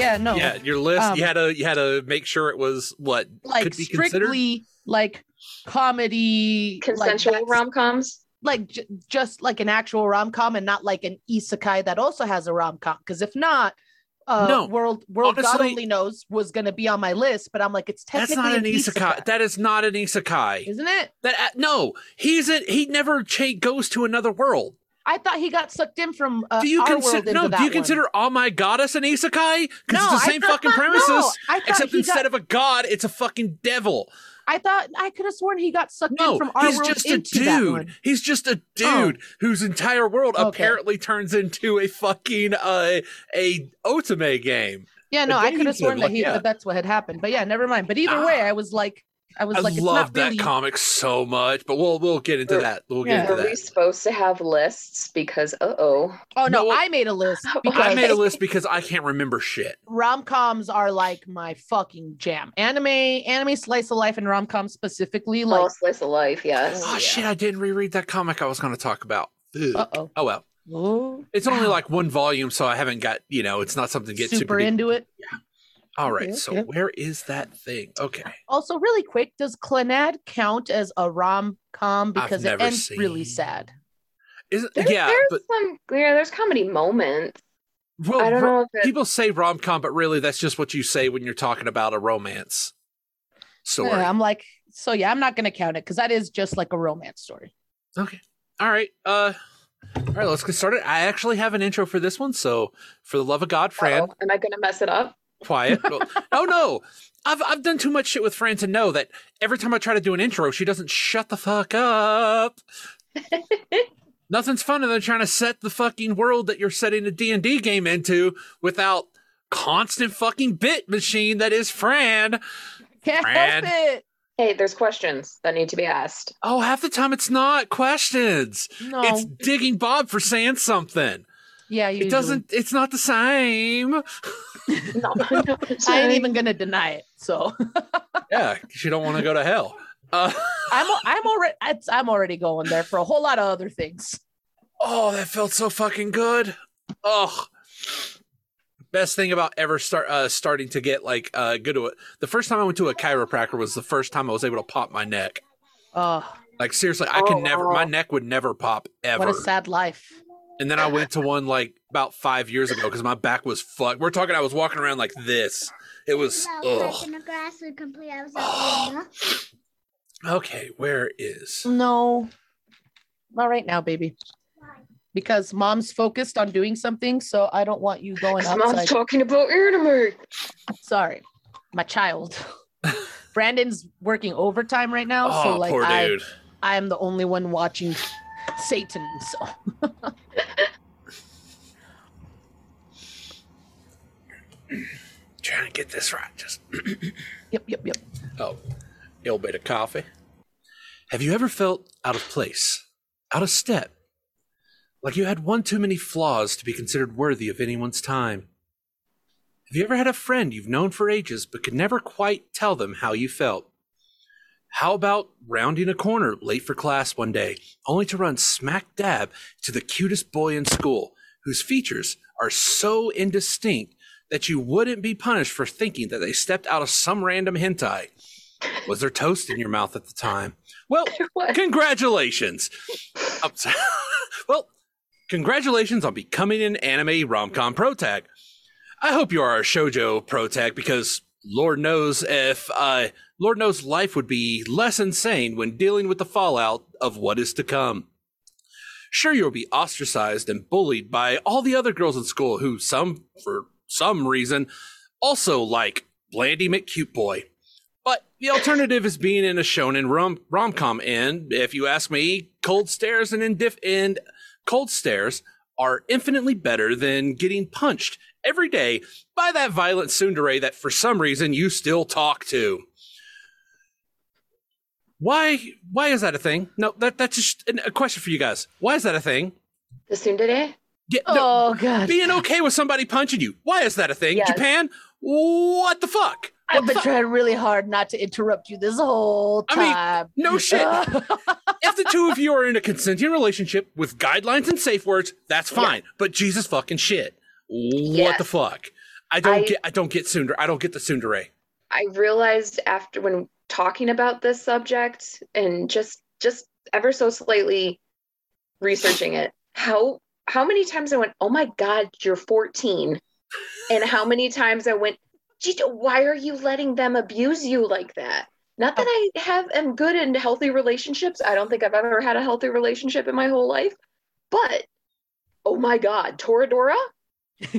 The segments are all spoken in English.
But, But, yeah, no. Yeah, your list. Um, you had to you had to make sure it was what like could be considered. strictly like comedy Consensual like, rom coms. like j- just like an actual rom-com and not like an isekai that also has a rom-com because if not uh No, world world god only knows was going to be on my list but i'm like it's technically That's not an isekai. That is not an isekai. isn't it That uh, no, he's a, he never cha- goes to another world. I thought he got sucked in from uh, Do you consider no? Do you one. consider All My Goddess an isekai? Because No, it's the same thought- fucking premises, no, except instead got- of a god, it's a fucking devil. i thought i could have sworn he got sucked in from our he's world just a into that dude. one. He's just a dude whose entire world Okay. apparently turns into a fucking uh, a otome game. yeah no I could have sworn that he yeah. that that's what had happened but yeah never mind but either Ah. way i was like i was I like it's love not that really comic so much, but we'll we'll get into that. We'll Yeah. get into Were we supposed to have lists? Because uh oh. oh no No, i made a list I because I made a list because I can't remember shit. rom-coms are like my fucking jam. Anime, anime slice of life and rom-com specifically Like, like slice of life, yes. Oh yeah. shit! I didn't reread that comic I was going to talk about. Ugh. uh-oh. Oh well, Oh, it's only like one volume, so I haven't got you know. It's not something to get super, super. deep. into it. All right, Okay, so okay. where is that thing? Okay, Also, really quick, does Clannad count as a rom-com because it never ends really sad? is it? There- yeah, there's but some yeah, there's comedy moments. well, I don't ro- know if it, people say rom com, but really that's just what you say when you're talking about a romance story. Yeah, I'm like, so yeah, I'm not gonna count it because that is just like a romance story. Okay. All right. Uh all right, let's get started. I actually have an intro for this one, so for the love of God, Fran, Uh-oh, am I gonna mess it up? Quiet. Oh no. I've I've done too much shit with Fran to know that every time I try to do an intro, she doesn't shut the fuck up. Nothing's funner than trying to set the fucking world that you're setting a D&D game into without constant fucking bit machine that is Fran. Can't Fran. help it. Hey, there's questions that need to be asked. Oh, half the time it's not questions. No, It's digging Bob for saying something. Yeah, usually. It doesn't. It's not the same. No, no, I ain't even gonna deny it. So Yeah, 'cause you don't want to go to hell. Uh, I'm I'm already I'm already going there for a whole lot of other things. oh, that felt so fucking good. Oh, best thing about ever start uh, starting to get like uh, good to it. The first time I went to a chiropractor was the first time I was able to pop my neck. Oh, Like seriously, I Oh, can never. wow. My neck would never pop ever. what a sad life. And then I went to one like about five years ago because my back was fucked. We're talking. I was walking around like this. It was. Ugh. in the grass and complete I was. Okay, where is? No, not right now, baby. Because mom's focused on doing something, so I don't want you going Because mom's talking about anime. Sorry, my child. Brandon's working overtime right now, Oh, so like poor I, dude. I am the only one watching Satan. So Trying to get this right. Just yep, yep, yep. oh, ill bit of coffee. Have you ever felt out of place, out of step, like you had one too many flaws to be considered worthy of anyone's time? Have you ever had a friend you've known for ages but could never quite tell them how you felt? How about rounding a corner late for class one day, only to run smack dab to the cutest boy in school, whose features are so indistinct that you wouldn't be punished for thinking that they stepped out of some random hentai? Was there toast in your mouth at the time? Well, congratulations. Well, congratulations on becoming an anime rom-com pro tag. I hope you are a shojo pro tag because Lord knows if uh Lord knows life would be less insane when dealing with the fallout of what is to come. Sure, you'll be ostracized and bullied by all the other girls in school who some for some reason also like Blandy McCute Boy. But the alternative is being in a shonen rom rom com, and if you ask me, cold stares and indif- and cold stares are infinitely better than getting punched every day by that violent tsundere that for some reason you still talk to. Why? Why is that a thing? No, that that's just a question for you guys. Why is that a thing? The tsundere? Yeah, no, Oh god, being okay with somebody punching you. Why is that a thing? Yes. Japan? What the fuck? I've been trying really hard not to interrupt you this whole I mean, time. no shit. if the two of you are in a consenting relationship with guidelines and safe words, that's fine. But Jesus fucking shit. What Yes. the fuck? I don't I- get. I don't get tsundere. I don't get the tsundere. I realized after when talking about this subject and just just ever so slightly researching it, how how many times I went, "Oh my god, you're 14." And how many times I went, why are you letting them abuse you like that?" Not that I have am good in healthy relationships. I don't think I've ever had a healthy relationship in my whole life. But oh my god, Toradora?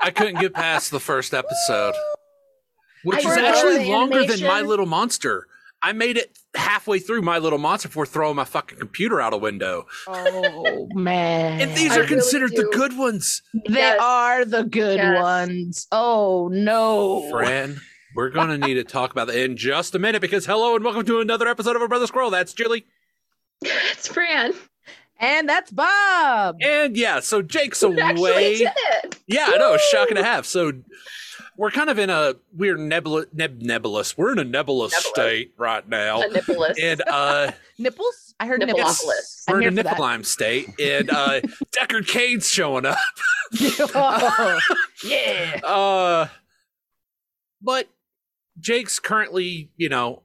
I couldn't get past the first episode, which I is actually the longer than My. Little Monster. I made it halfway through My Little Monster before throwing my fucking computer out a window. oh man. And these I are really considered the good ones. they Yes. are the good Yes. ones. Oh no. Fran, we're going to need to talk about that in just a minute because hello and welcome to another episode of A Brother's Quarrel. That's Julie. it's Fran. And that's Bob. And yeah, so Jake's Who actually away. did it. Yeah, I know, shocking to have. So we're kind of in a weird nebula, neb, nebulous. We're in a nebulous, Nebulous. state right now. A nippleless. And uh Nipples? I heard Nippleopolis. nipples. I'm we're in a for that. Niflheim state. And uh Deckard Cain's showing up. Oh, yeah. Uh but Jake's currently, you know,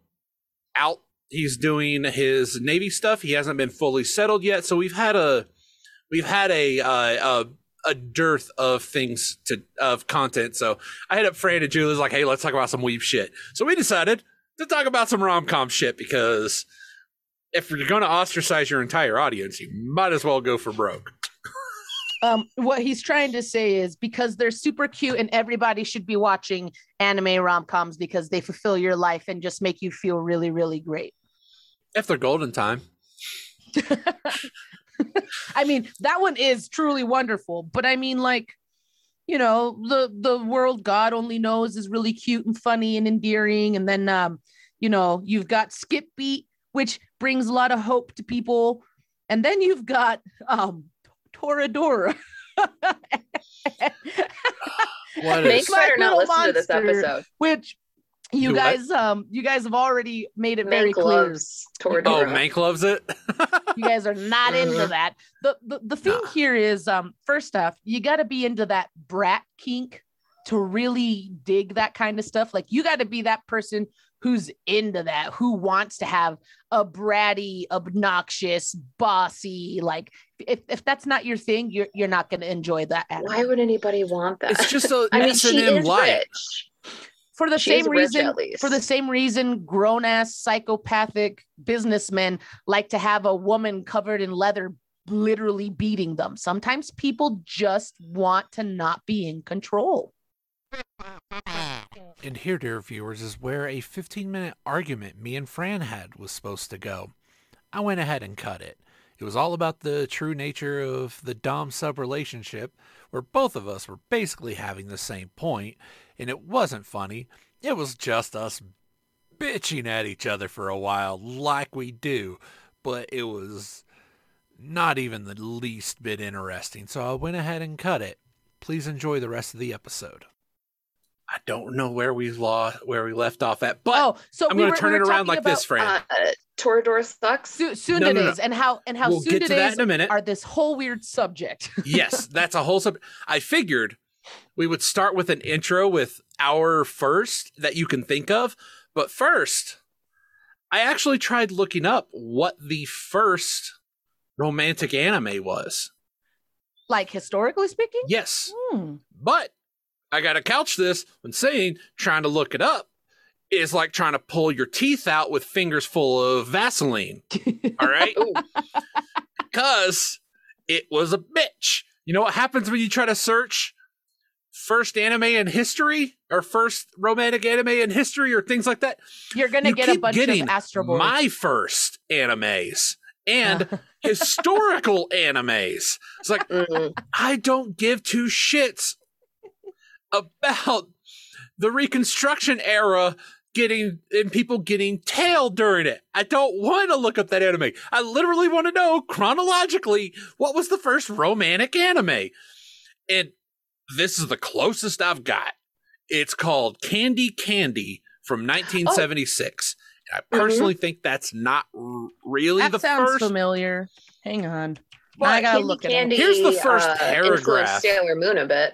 out. He's doing his Navy stuff. He hasn't been fully settled yet. So we've had a we've had a uh, a a dearth of things to of content. So I hit up Fran and Julie's like, hey, let's talk about some weeb shit. So we decided to talk about some rom com shit because if you're going to ostracize your entire audience, you might as well go for broke. Um, what he's trying to say is because they're super cute and everybody should be watching anime rom coms because they fulfill your life and just make you feel really, really great. If they're golden time. I mean, that one is truly wonderful, but I mean, like, you know, the the world God only knows is really cute and funny and endearing, and then um, you know, you've got Skip Beat, which brings a lot of hope to people, and then you've got um Toradora. What Make is my better not little listen to this episode. which you Do what? guys um you guys have already made it very Mank clear Oh, Toradora. Mank loves it. you guys are not into that the the, the thing Nah. here is um first off you got to be into that brat kink to really dig that kind of stuff like you got to be that person who's into that who wants to have a bratty obnoxious bossy like if, if that's not your thing you're you're not going to enjoy that at Why all. would anybody want that? It's just a I mean, S she and M is light. rich. For the She same is rich, reason for the same reason grown ass psychopathic businessmen like to have a woman covered in leather literally beating them sometimes people just want to not be in control And here, dear viewers, is where a 15 minute argument me and Fran had was supposed to go. I went ahead and cut it. It was all about the true nature of the Dom sub relationship, where both of us were basically having the same point, and it wasn't funny. It was just us bitching at each other for a while, like we do, but it was not even the least bit interesting, so I went ahead and cut it. Please enjoy the rest of the episode. I don't know where we lost where we left off at, but oh so I'm we going to turn we it around talking like this, about, Fran. Uh, Toradora sucks. Su- No, no, no. tsunderes and how and how we'll get to that in a minute. are this whole weird subject yes, that's a whole sub. I figured we would start with an intro with our first that you can think of, but first, I actually tried looking up what the first romantic anime was. like historically speaking Yes, Hmm. but I got to couch this when saying trying to look it up is like trying to pull your teeth out with fingers full of Vaseline. All right. Because it was a bitch. You know what happens when you try to search first anime in history or first romantic anime in history or things like that? you're gonna You get a bunch getting of astro Boys. My first animes and historical animes. It's like Mm. I don't give two shits about the Reconstruction era getting and people getting tailed during it. I don't want to look up that anime. I literally want to know chronologically what was the first romantic anime. And this is the closest I've got. It's called Candy Candy from 1976. And I personally think that's not r- really that the sounds first. familiar hang on But I gotta Candy look it Here's the first uh, paragraph. Sailor Moon a bit.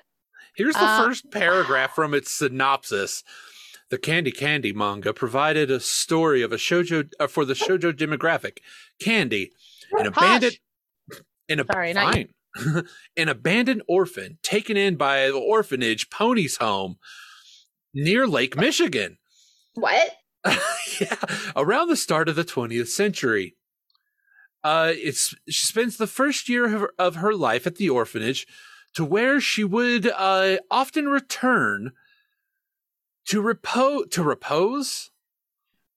Here's the Uh, first paragraph from its synopsis. The Candy Candy manga provided a story of a shojo uh, for the shojo demographic. Candy, an abandoned, an ab- Sorry, fine, an abandoned orphan taken in by the orphanage Pony's home near Lake Michigan. What? yeah, around the start of the 20th century. Uh, it's she spends the first year of her, of her life at the orphanage, to where she would uh, often return to repose to repose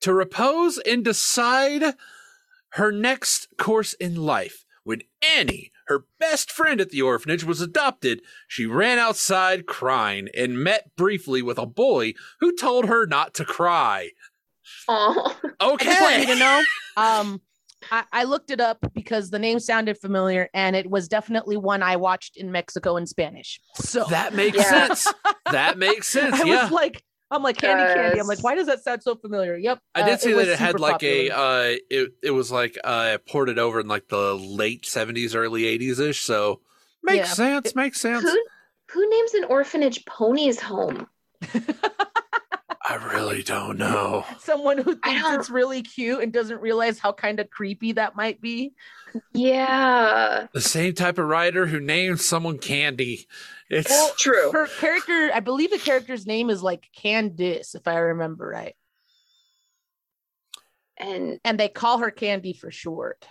to repose and decide her next course in life. When Annie, her best friend at the orphanage, was adopted, she ran outside crying and met briefly with a boy who told her not to cry. Oh, I just want you to Okay. know. Um, I, I looked it up because the name sounded familiar, and it was definitely one I watched in Mexico in Spanish. So That makes Yeah. sense. That makes sense. I yeah. was like, I'm like candy candy. I'm like, why does that sound so familiar? Yep. I uh, did see was that it had super like a uh it it was like uh ported over in like the late 70s early 80s ish so makes Yeah. sense makes sense who who names an orphanage Pony's home? I really don't know someone who thinks it's really cute and doesn't realize how kind of creepy that might be. Yeah, the same type of writer who names someone Candy it's Well, true. Her character, I believe the character's name is like Candice, if I remember right. And And they call her Candy for short.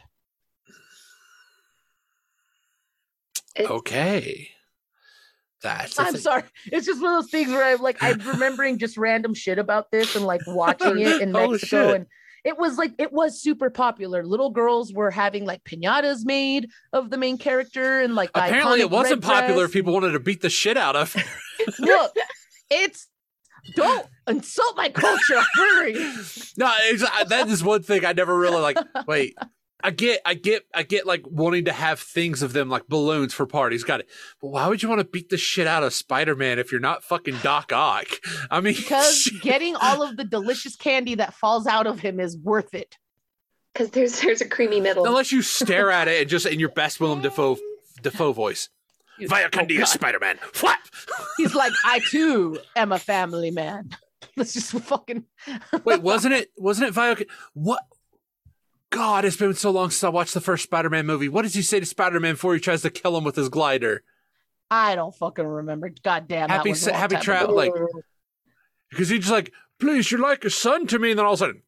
okay that's I'm sorry. It's just one of those things where I'm like, I'm remembering just random shit about this and like watching it in oh, Mexico. shit. And it was like, it was super popular. Little girls were having like pinatas made of the main character and like apparently it wasn't popular dress. people wanted to beat the shit out of her. Look, it's don't insult my culture. Hurry. no I- that is one thing i never really like wait I get, I get, I get like wanting to have things of them like balloons for parties. Got it. But why would you want to beat the shit out of Spider Man if you're not fucking Doc Ock? I mean, Because getting all of the delicious candy that falls out of him is worth it. because there's there's a creamy middle. unless you stare at it and just in your best Willem Dafoe, Dafoe voice. Via Oh, God. Spider Man. Flap! He's like, I too am a family man. Let's just fucking. Wait, wasn't it, wasn't it Via? What? God, it's been so long since I watched the first Spider Man movie. What does he say to Spider Man before he tries to kill him with his glider? I don't fucking remember. God damn. Happy sa- happy time tra- ago. like- Because he's just like, please, you're like a son to me. And then all of a sudden,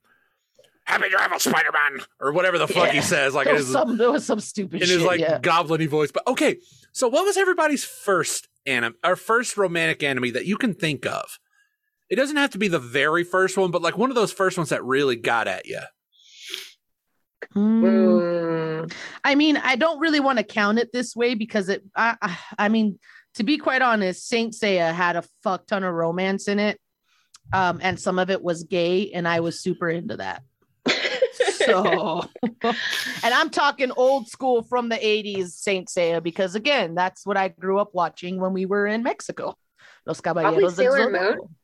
happy travel, Spider Man, or whatever the fuck he says. Like, there it was is some, there was some stupid in shit. his like yeah. goblin voice. But okay, so what was everybody's first anime or first romantic anime that you can think of? It doesn't have to be the very first one, but like one of those first ones that really got at you. Mm. Mm, I mean, I don't really want to count it this way because it. I, I, I mean, to be quite honest, Saint Seiya had a fuck ton of romance in it, um, and some of it was gay, and I was super into that. So, and I'm talking old school from the 80s Saint Seiya because again, that's what I grew up watching when we were in Mexico. Los Caballeros del Sailor Moon?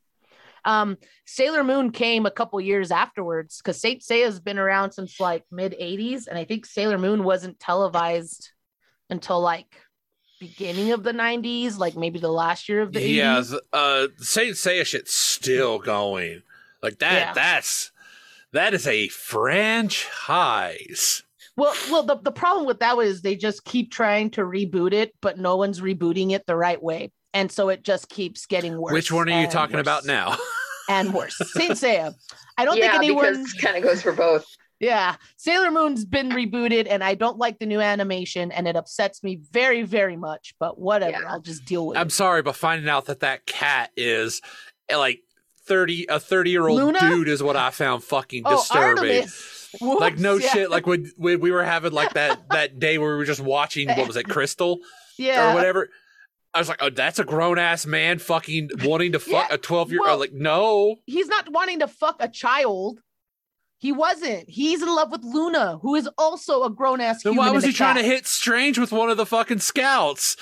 Um, Sailor Moon came a couple years afterwards because Saint Seiya's been around since like mid 80s, and I think Sailor Moon wasn't televised until like beginning of the 90s, like maybe the last year of the 80s. Yeah, uh, Saint Seiya shit's still going. Like that. Yeah. That's that is a franchise. Well, well, the, the problem with that was they just keep trying to reboot it, but no one's rebooting it the right way. And so it just keeps getting worse. Which one are you talking worse about now? And worse. Saint Seiya. I don't yeah, think anyone. kind of goes for both. Yeah. Sailor Moon's been rebooted, and I don't like the new animation, and it upsets me very, very much. But whatever, Yeah. I'll just deal with it. I'm sorry, but finding out that that cat is eh, like thirty, a thirty-year-old dude is what I found fucking Oh, disturbing. Artemis. like no yeah. shit. Like when, when we were having like that that day where we were just watching what was it, Crystal Yeah. or whatever. I was like, oh, that's a grown ass man fucking wanting to fuck Yeah, a twelve year well- old. Like, no, He's not wanting to fuck a child. He wasn't. He's in love with Luna, who is also a grown ass then why was he a trying to hit Strange with one of the fucking scouts?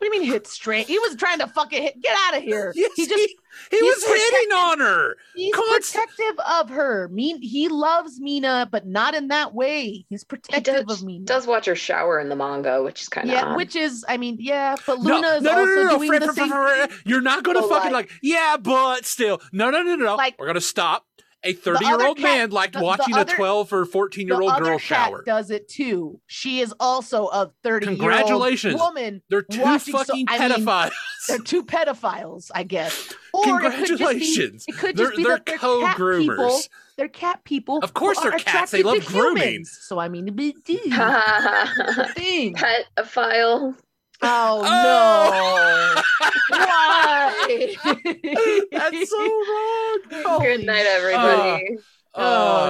What do you mean hit straight? He was trying to fucking hit. Get out of here. Yes, he just he, he he's was hitting on her. he's Const- protective of her. Mean he loves Mina, but not in that way. He's He protective does, of Mina. does watch her shower in the manga, which is kind of yeah, which is I mean, yeah, but Luna no, is no, also no, no, no, doing Fred, the Fred, same Fred, Fred, You're not going to So, fucking like- like, yeah, but still. No, no, no, no, no. Like- We're going to stop. A 30 year old man liked the- the watching other- a 12 or 14 year old girl cat shower. does it too. She is also a 30 year old Congratulations. woman. They're two watching so- fucking I mean, pedophiles. They're two pedophiles, I guess. Or it could just be, Congratulations. it could They're, just be they're they're co cat people. groomers. They're cat people. Of course they're cats. They love grooming. humans. So I mean, big deal. Pet thing. a file. Oh, no! Why? That's so wrong. Holy Good night, everybody. Oh,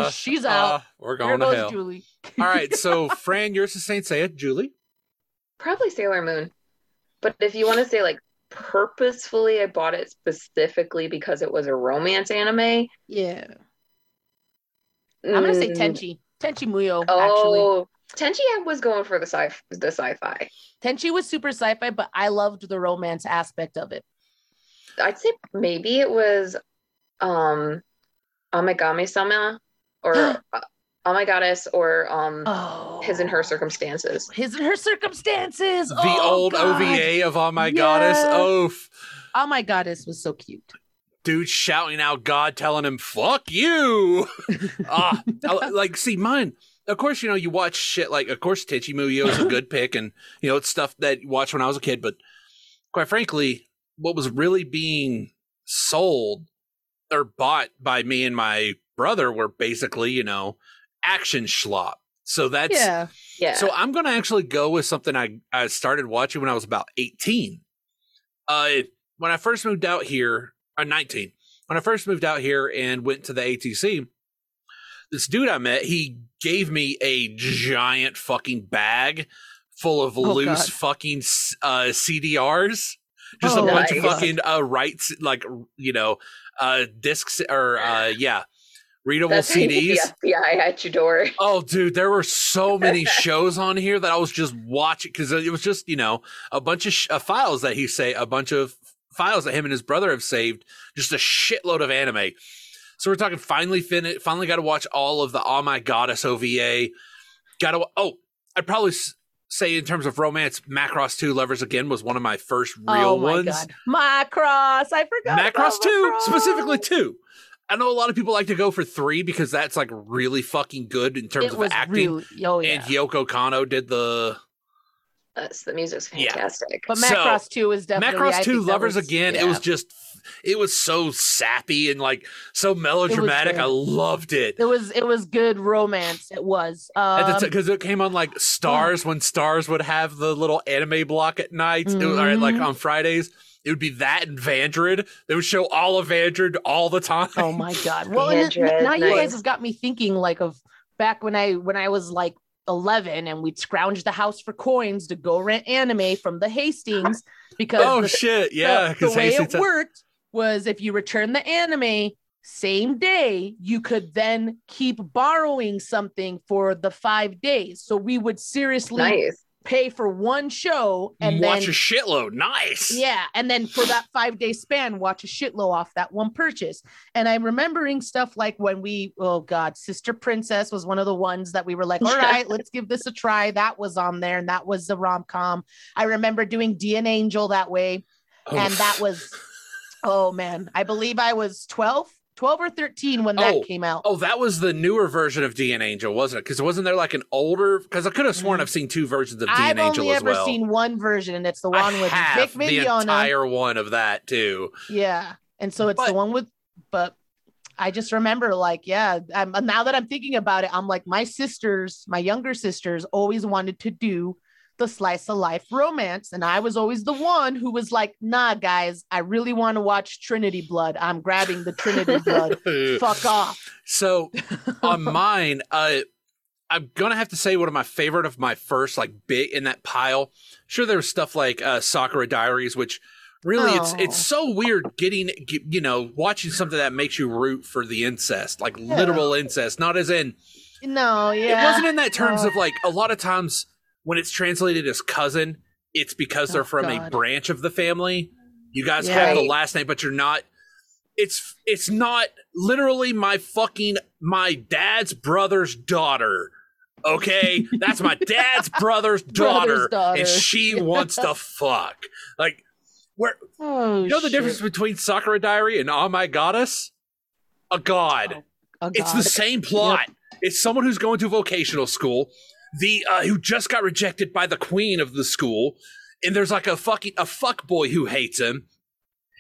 Uh, she's uh, out. we're There going to goes hell. Julie. All right. So, Fran, yours is Saint Seiya. Julie? Probably Sailor Moon. But if you want to say like purposefully, I bought it specifically because it was a romance anime. Yeah, I'm gonna say mm, Tenchi. Tenchi Muyo. Actually, Oh, Tenchi was going for the sci the sci-fi. Tenchi was super sci-fi, but I loved the romance aspect of it. I'd say maybe it was um Amagami sama or uh, Oh My Goddess or um Oh, His and Her Circumstances. His and her circumstances. The Oh, old God. OVA of Oh My Goddess. Yeah. Oof. Oh my goddess was so cute. dude shouting out God, telling him "fuck you." ah, I- like see mine. Of course, you know you watch shit like, of course, Tenchi Muyo is a good pick, and you know it's stuff that you watched when I was a kid. But quite frankly, what was really being sold or bought by me and my brother were basically, you know, action schlop. So that's Yeah. Yeah. so I'm gonna actually go with something I, I started watching when I was about 18. Uh when I first moved out here, or 19, when I first moved out here and went to the ATC, this dude I met, he gave me a giant fucking bag full of Oh, loose God. fucking uh CDRs. Just Oh, a bunch of fucking uh rights like you know, uh discs or uh yeah, readable That's CDs. the FBI at your door. Oh, dude, there were so many shows on here that I was just watching because it was just you know a bunch of sh- uh, files that he say a bunch of files that him and his brother have saved, just a shitload of anime. So we're talking finally fin- finally got to watch all of the Oh My Goddess OVA. Got to oh, I'd probably say in terms of romance, Macross Two Lovers Again was one of my first real oh my ones. god. Macross. I forgot. Macross about two, Macross. specifically two. I know a lot of people like to go for three because that's like really fucking good in terms It of acting. really. Oh yeah. And Yoko Kanno did the That's the music's Yeah. fantastic. but So, Macross two is definitely. I Macross think Two that Lovers was- Again. It was just, it was so sappy and like so melodramatic. I loved it. It was. It was good romance. It was. Um, Because it came on like Stars when Stars would have the little anime block at nights, it was, or like Mhm. on Fridays. It would be that and Vandred. They would show all of Vandred all the time. Oh my god! Well, and it- Andred, now you guys have got me thinking like of back when I when I was like eleven and we'd scrounge the house for coins to go rent anime from the Hastings because Oh the, shit! the- Yeah, the, because way it worked was if you return the anime same day, you could then keep borrowing something for the five days. So we would seriously nice. pay for one show and watch then a shitload. Nice. yeah, and then for that five day span, watch a shitload off that one purchase. And I'm remembering stuff like when we, oh God, Sister Princess was one of the ones that we were like, all right, let's give this a try. That was on there, and that was the rom com. I remember doing DN Angel that way, oh. and that was, oh man, I believe I was 12, 12 or 13 when that Oh, came out. Oh, that was the newer version of DN Angel, wasn't it? Because wasn't there like an older? Because I could have sworn Mm. I've seen two versions of I've DN Angel only as ever well. seen one version, and it's the I one with have Vic the Mignogna. entire one of that too. Yeah. And so it's But- the one with, but I just remember like, yeah, I'm, now that I'm thinking about it, I'm like, my sisters, my younger sisters always wanted to do the slice of life romance. And I was always the one who was like, nah, guys, I really want to watch Trinity Blood. I'm grabbing the Trinity Blood. Fuck off. So on mine, uh, I'm gonna have to say one of my favorite of my first like big in that pile. Sure, there was stuff like uh, Sakura Diaries, which really it's Oh. it's so weird getting you know watching something that makes you root for the incest, like literal incest, not as in No, yeah. it wasn't in that terms of like a lot of times when it's translated as cousin, it's because they're Oh, from a branch of the family. You guys Yeah. have the last name, but you're not. It's it's not literally my fucking my dad's brother's daughter. Okay, that's my dad's brother's daughter, Brother's daughter. and she wants to fuck. Like, where Oh, you know the shit. difference between Sakura Diary and Oh My Goddess? A god. Oh, It's God. the same plot. It's someone who's going to vocational school, the uh, who just got rejected by the queen of the school, and there's like a fucking a fuck boy who hates him.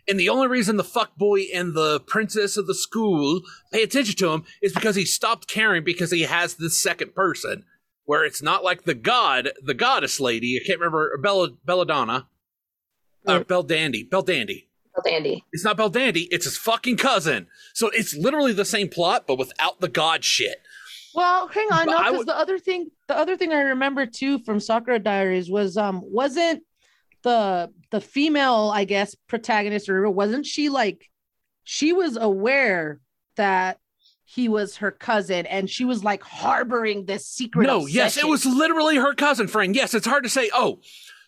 And the only reason the fuck boy and the princess of the school pay attention to him is because he stopped caring because he has this second person. Where it's not like the god, the goddess lady. I can't remember Bella Belladonna, uh, Mm. Belldandy, Bell Dandy. Oh, Dandy. It's not Belldandy. It's his fucking cousin. So it's literally the same plot, but without the god shit. Well, hang on, But no, because would- the other thing, the other thing I remember too from Sakura Diaries was um wasn't the the female, I guess, protagonist or wasn't she like she was aware that he was her cousin and she was like harboring this secret. no, yes, it was literally her cousin, friend. Yes, it's hard to say. Oh,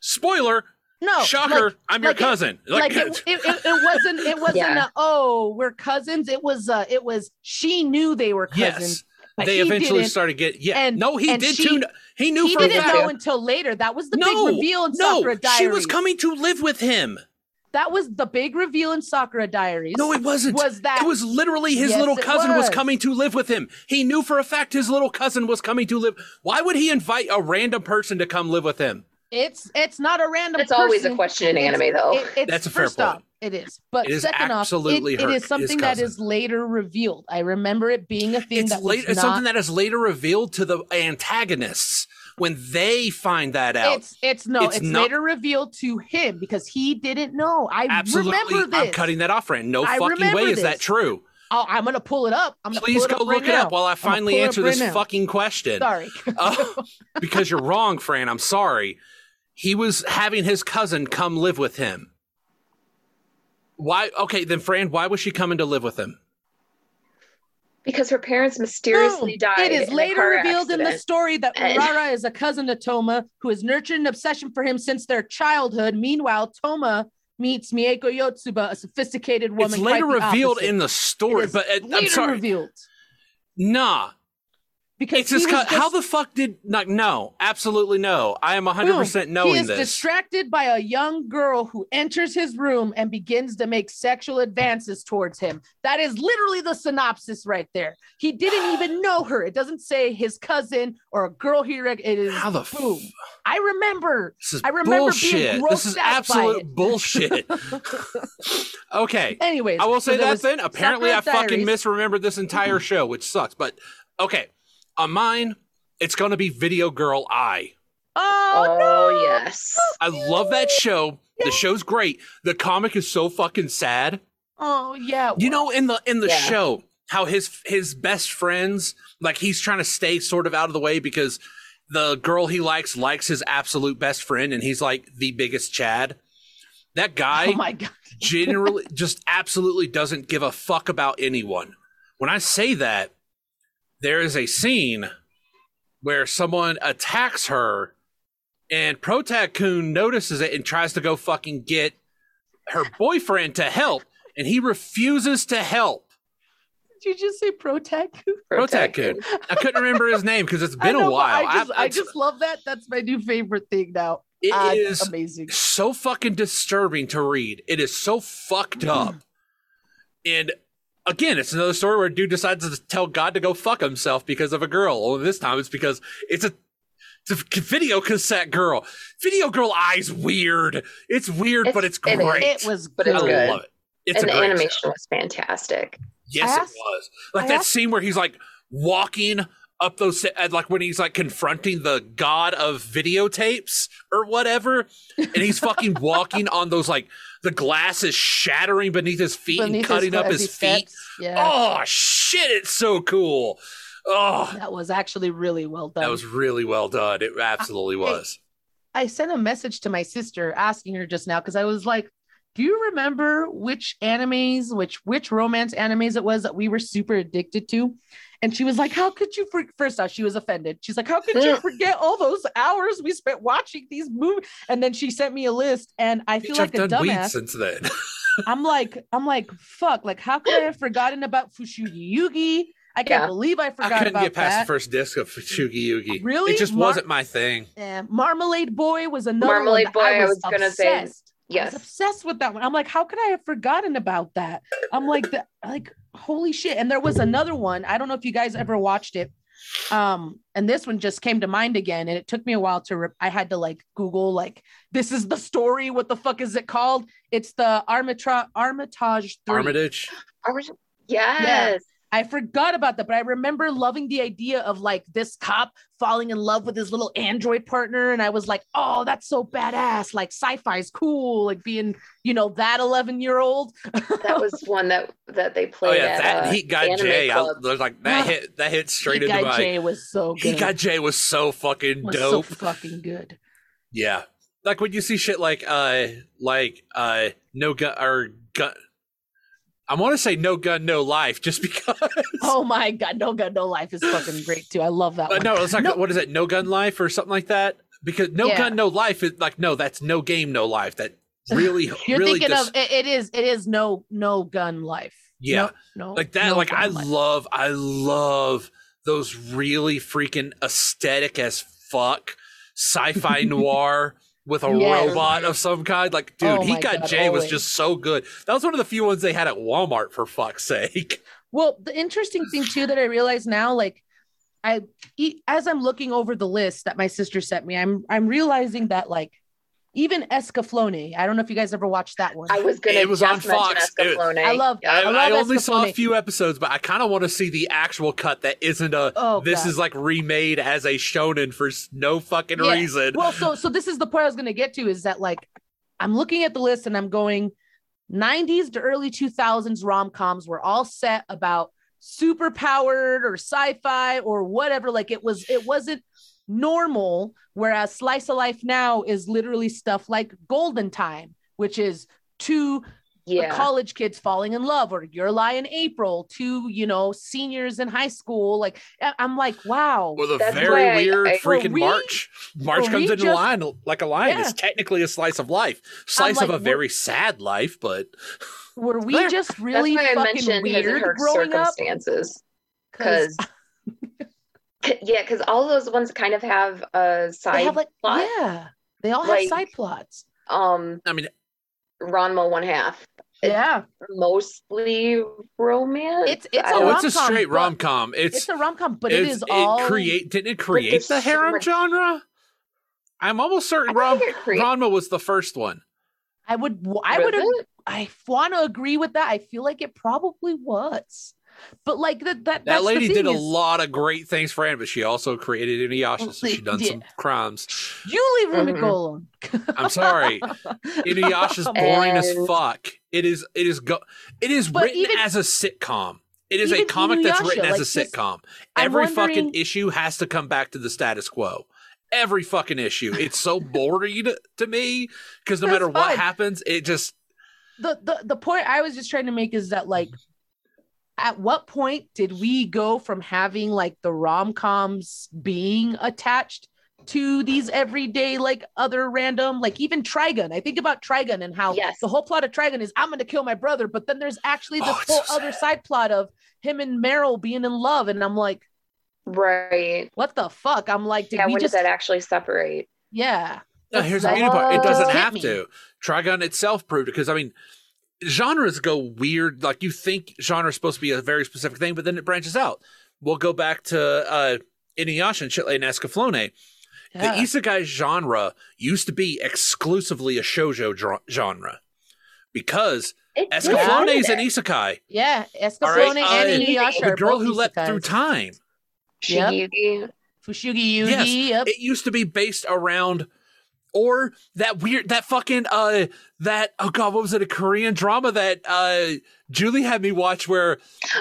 spoiler, no shocker, like- I'm your like it- cousin. like it, it, it, it wasn't it wasn't Yeah. a, oh we're cousins it was uh it was she knew they were cousins yes, but they eventually didn't. started getting Yeah, And- no, he and did she- too. He knew he for a didn't fact. know until later that was the no, big reveal in no, sakura diaries she was coming to live with him. that was the big reveal in sakura diaries No, it wasn't. was that It was literally his Yes, little cousin was. was. coming to live with him. He knew for a fact his little cousin was coming to live. Why would he invite a random person to come live with him? it's it's not a random That's always a question in It's- anime, though. it- it's That's a fair first point. off, it is but It is second absolutely off it, it is something that is later revealed i remember it being a thing it's that late, was not something that is later revealed to the antagonists when they find that out. It's it's no, It's it's, not- later revealed to him because he didn't know. I Absolutely, remember this. I'm cutting that off, friend. No I fucking way is that true. I'll, I'm gonna pull it up. I'm gonna Please pull it go up right look it now. up while I finally answer right this now. fucking question. Sorry. Oh, because you're wrong, Fran. I'm sorry. He was having his cousin come live with him. Why? Okay, then, Fran. Why was she coming to live with him? because her parents mysteriously Boom. died. It is in a later car revealed in the story that And- Urara is a cousin to Toma who has nurtured an obsession for him since their childhood. Meanwhile, Toma meets Mieko Yotsuba, a sophisticated woman. it's later quite the revealed opposite. in the story, is but uh, I'm later sorry. revealed Nah, because it's just, was how just- the fuck did not? No, absolutely no. I am 100 percent Boom. knowing he is this. distracted by a young girl who enters his room and begins to make sexual advances towards him. That is literally the synopsis right there. He didn't even know her. It doesn't say his cousin or a girl he rec- it is How the f- boom. I remember. This is I remember being bullshit. This is grossed out by absolute it. bullshit. okay. Anyways, I will say so that then. Apparently, I Sakura fucking Diaries. misremembered this entire mm-hmm. show, which sucks. But okay, on mine, it's gonna be Video Girl Ai. Oh, Oh, no. yes. I love that show. The show's great. The comic is so fucking sad. Oh yeah. You know, in the in the Yeah. show, how his his best friends, like he's trying to stay sort of out of the way because the girl he likes likes his absolute best friend, and he's like the biggest Chad. That guy Oh my god. generally just absolutely doesn't give a fuck about anyone. When I say that, there is a scene where someone attacks her and Protag-kun notices it and tries to go fucking get her boyfriend to help and he refuses to help. Did you just say Protect? Protag-kun. I couldn't remember his name because it's been know, a while. I just, I- I just love that. That's my new favorite thing now. it Ah, is amazing. so fucking disturbing to read. It is so fucked up. And again, it's another story where a dude decides to tell God to go fuck himself because of a girl. Only this time it's because it's a it's a video cassette girl. Video girl Ai's weird. It's weird, It's- but it's great. It was But good. it's I good. love it. It's and the animation show. was fantastic. Yes, I it was. Like I that asked- scene where he's like walking up those, like when he's like confronting the god of videotapes or whatever, and he's fucking walking on those like the glass is shattering beneath his feet and Beneath cutting up his feet. Yeah. Oh shit! It's so cool. Oh, That was actually really well done. that was really well done. It absolutely Hey, was. I sent a message to my sister asking her just now because I was like, do you remember which animes, which which romance animes it was that we were super addicted to? And she was like, "How could you?" For- First off, she was offended. She's like, "How could you forget all those hours we spent watching these movies?" And then she sent me a list, and I feel Bitch, like I've a done weed dumbass. since then. I'm like, I'm like, fuck! Like, how could I have forgotten about Fushigi Yugi? I can't Yeah. believe I forgot I couldn't about get past that. the first disc of Shugi Yugi. Really? It just Mar- wasn't my thing. Eh, Marmalade Boy was another one Marmalade that Boy, I was gonna say, obsessed. I Yes. was obsessed with that one. I'm like, how could I have forgotten about that? I'm like, the, like, holy shit! And there was another one. I don't know if you guys ever watched it. Um, and this one just came to mind again, and it took me a while to. Re- I had to like Google like, this is the story. What the fuck is it called? It's the Armitra- Armitage. 3. Armitage. Orange- Yes. I forgot about that, but I remember loving the idea of like this cop falling in love with his little android partner. And I was like, oh, that's so badass. Like sci fi is cool. Like being, you know, that 11 year old. That was one that that they played. Oh played yeah, at that uh, Heat Guy J. I, Club. there's like that hit that hit straight He into Guy my. Jay was so good. Heat Guy J was so fucking was dope. so fucking good. Yeah. Like when you see shit like uh like uh no gun or gun I want to say no gun no life just because Oh my God. No Gun, No Life is fucking great too. I love that But one. no, it's like No- what is it? No gun life or something like that? Because no Yeah. gun no life is like no, that's no game no life. That really You're really thinking dis- of it, is it is no no gun life. Yeah. No, no like that no like I life. love I love those really freaking aesthetic as fuck sci-fi noir with a Yes. robot of some kind. Like, dude, Oh he got God, Jay was just so good. That was one of the few ones they had at Walmart for fuck's sake. Well, the interesting thing too that I realize now, like I as I'm looking over the list that my sister sent me, I'm I'm realizing that like even Escaflowne, I don't know if you guys ever watched that one. I was gonna It was on Fox. It- I love- Yeah. I, I love I only saw a few episodes, but I kind of want to see the actual cut that isn't a. Oh, this God. is like remade as a shonen for no fucking Yeah. reason. well, so so this is the point I was gonna get to is that like I'm looking at the list and I'm going 90s to early 2000s rom-coms were all set about super powered or sci-fi or whatever like it was it wasn't normal whereas slice of life now is literally stuff like golden time which is two yeah. college kids falling in love or your lie in april two you know seniors in high school like I- i'm like wow with a That's very I- weird I- freaking we- march. March comes we into just- line like a lion. Yeah. It's technically a slice of life, slice like, of a very sad life, but were we There. just really I fucking mentioned his and weird growing up circumstances. Because yeah, because all those ones kind of have a side they side have like plot. yeah they all Like- have side plots Um, I mean, Ranma one half, It- yeah mostly romance. It's- it's I a oh, it's a straight rom com. It's, it's, a rom-com but it's- is all create didn't it create there's the so harem much- genre? I'm almost certain I don't Rom- think it was the first one. i would i Was would it? i want to agree with that i feel like it probably was but like that that That that's the lady did a lot of great things for anime, but she also created Inuyasha, so oh, she done Yeah. some crimes. you leave. Rumiko alone I'm sorry. Inuyasha's boring as fuck. It is. It is. Go- it is But written even- as a sitcom. It is a even comic that's Inuyasha, written as like a sitcom. I'm Every fucking issue has to come back to the status quo. Every fucking issue. It's so boring to me because no That's matter what fine. happens, it just the, the the point I was just trying to make is that like at what point did we go from having like the rom-coms being attached to these everyday like other random like even Trigun I think about Trigun and how Yes. the whole plot of Trigun is I'm gonna kill my brother but then there's actually this Oh, whole so other side plot of him and Meryl being in love and I'm like right. what the fuck I'm like did Yeah, we when just did that actually separate? yeah No, here's the like- beauty part. It Oh. doesn't have me. to. Trigun itself proved it because I mean, genres go weird. Like you think genre is supposed to be a very specific thing, but then it branches out. We'll go back to uh, Inuyasha and shit and Escaflowne. yeah. The isekai genre used to be exclusively a shojo dra- genre because It. Escaflowne is an isekai. yeah All Escaflowne right, and uh, Inuyasha The girl who leapt isekais. through time. Yep. Shigeki. Fushigi Yugi Yes. yep. It used to be based around or that weird that fucking uh that oh god what was it a korean drama that uh julie had me watch where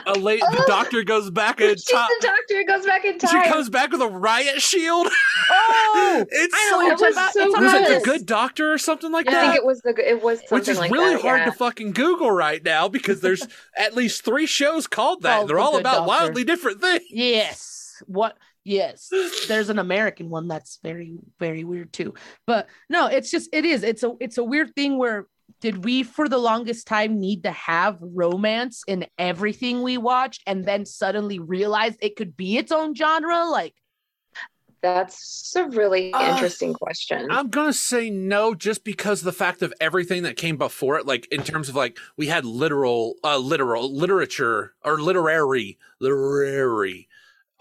a late the Oh. doctor goes back in time the doctor goes back in she comes back with a riot shield Oh, it's I know so It was about. so was it the good doctor or something like I that i think it was the it was something which is like really that, hard yeah. to fucking google right now because there's at least three shows called that Called they're The all about Doctor. wildly different things Yes. What? Yes. There's an American one that's very, very weird too. But no, it's just it is. It's a it's a weird thing where did we for the longest time need to have romance in everything we watched and then suddenly realize it could be its own genre? Like That's a really Uh, interesting question. I'm gonna say no, just because of the fact of everything that came before it. Like in terms of like we had literal, uh, literal literature or literary, literary,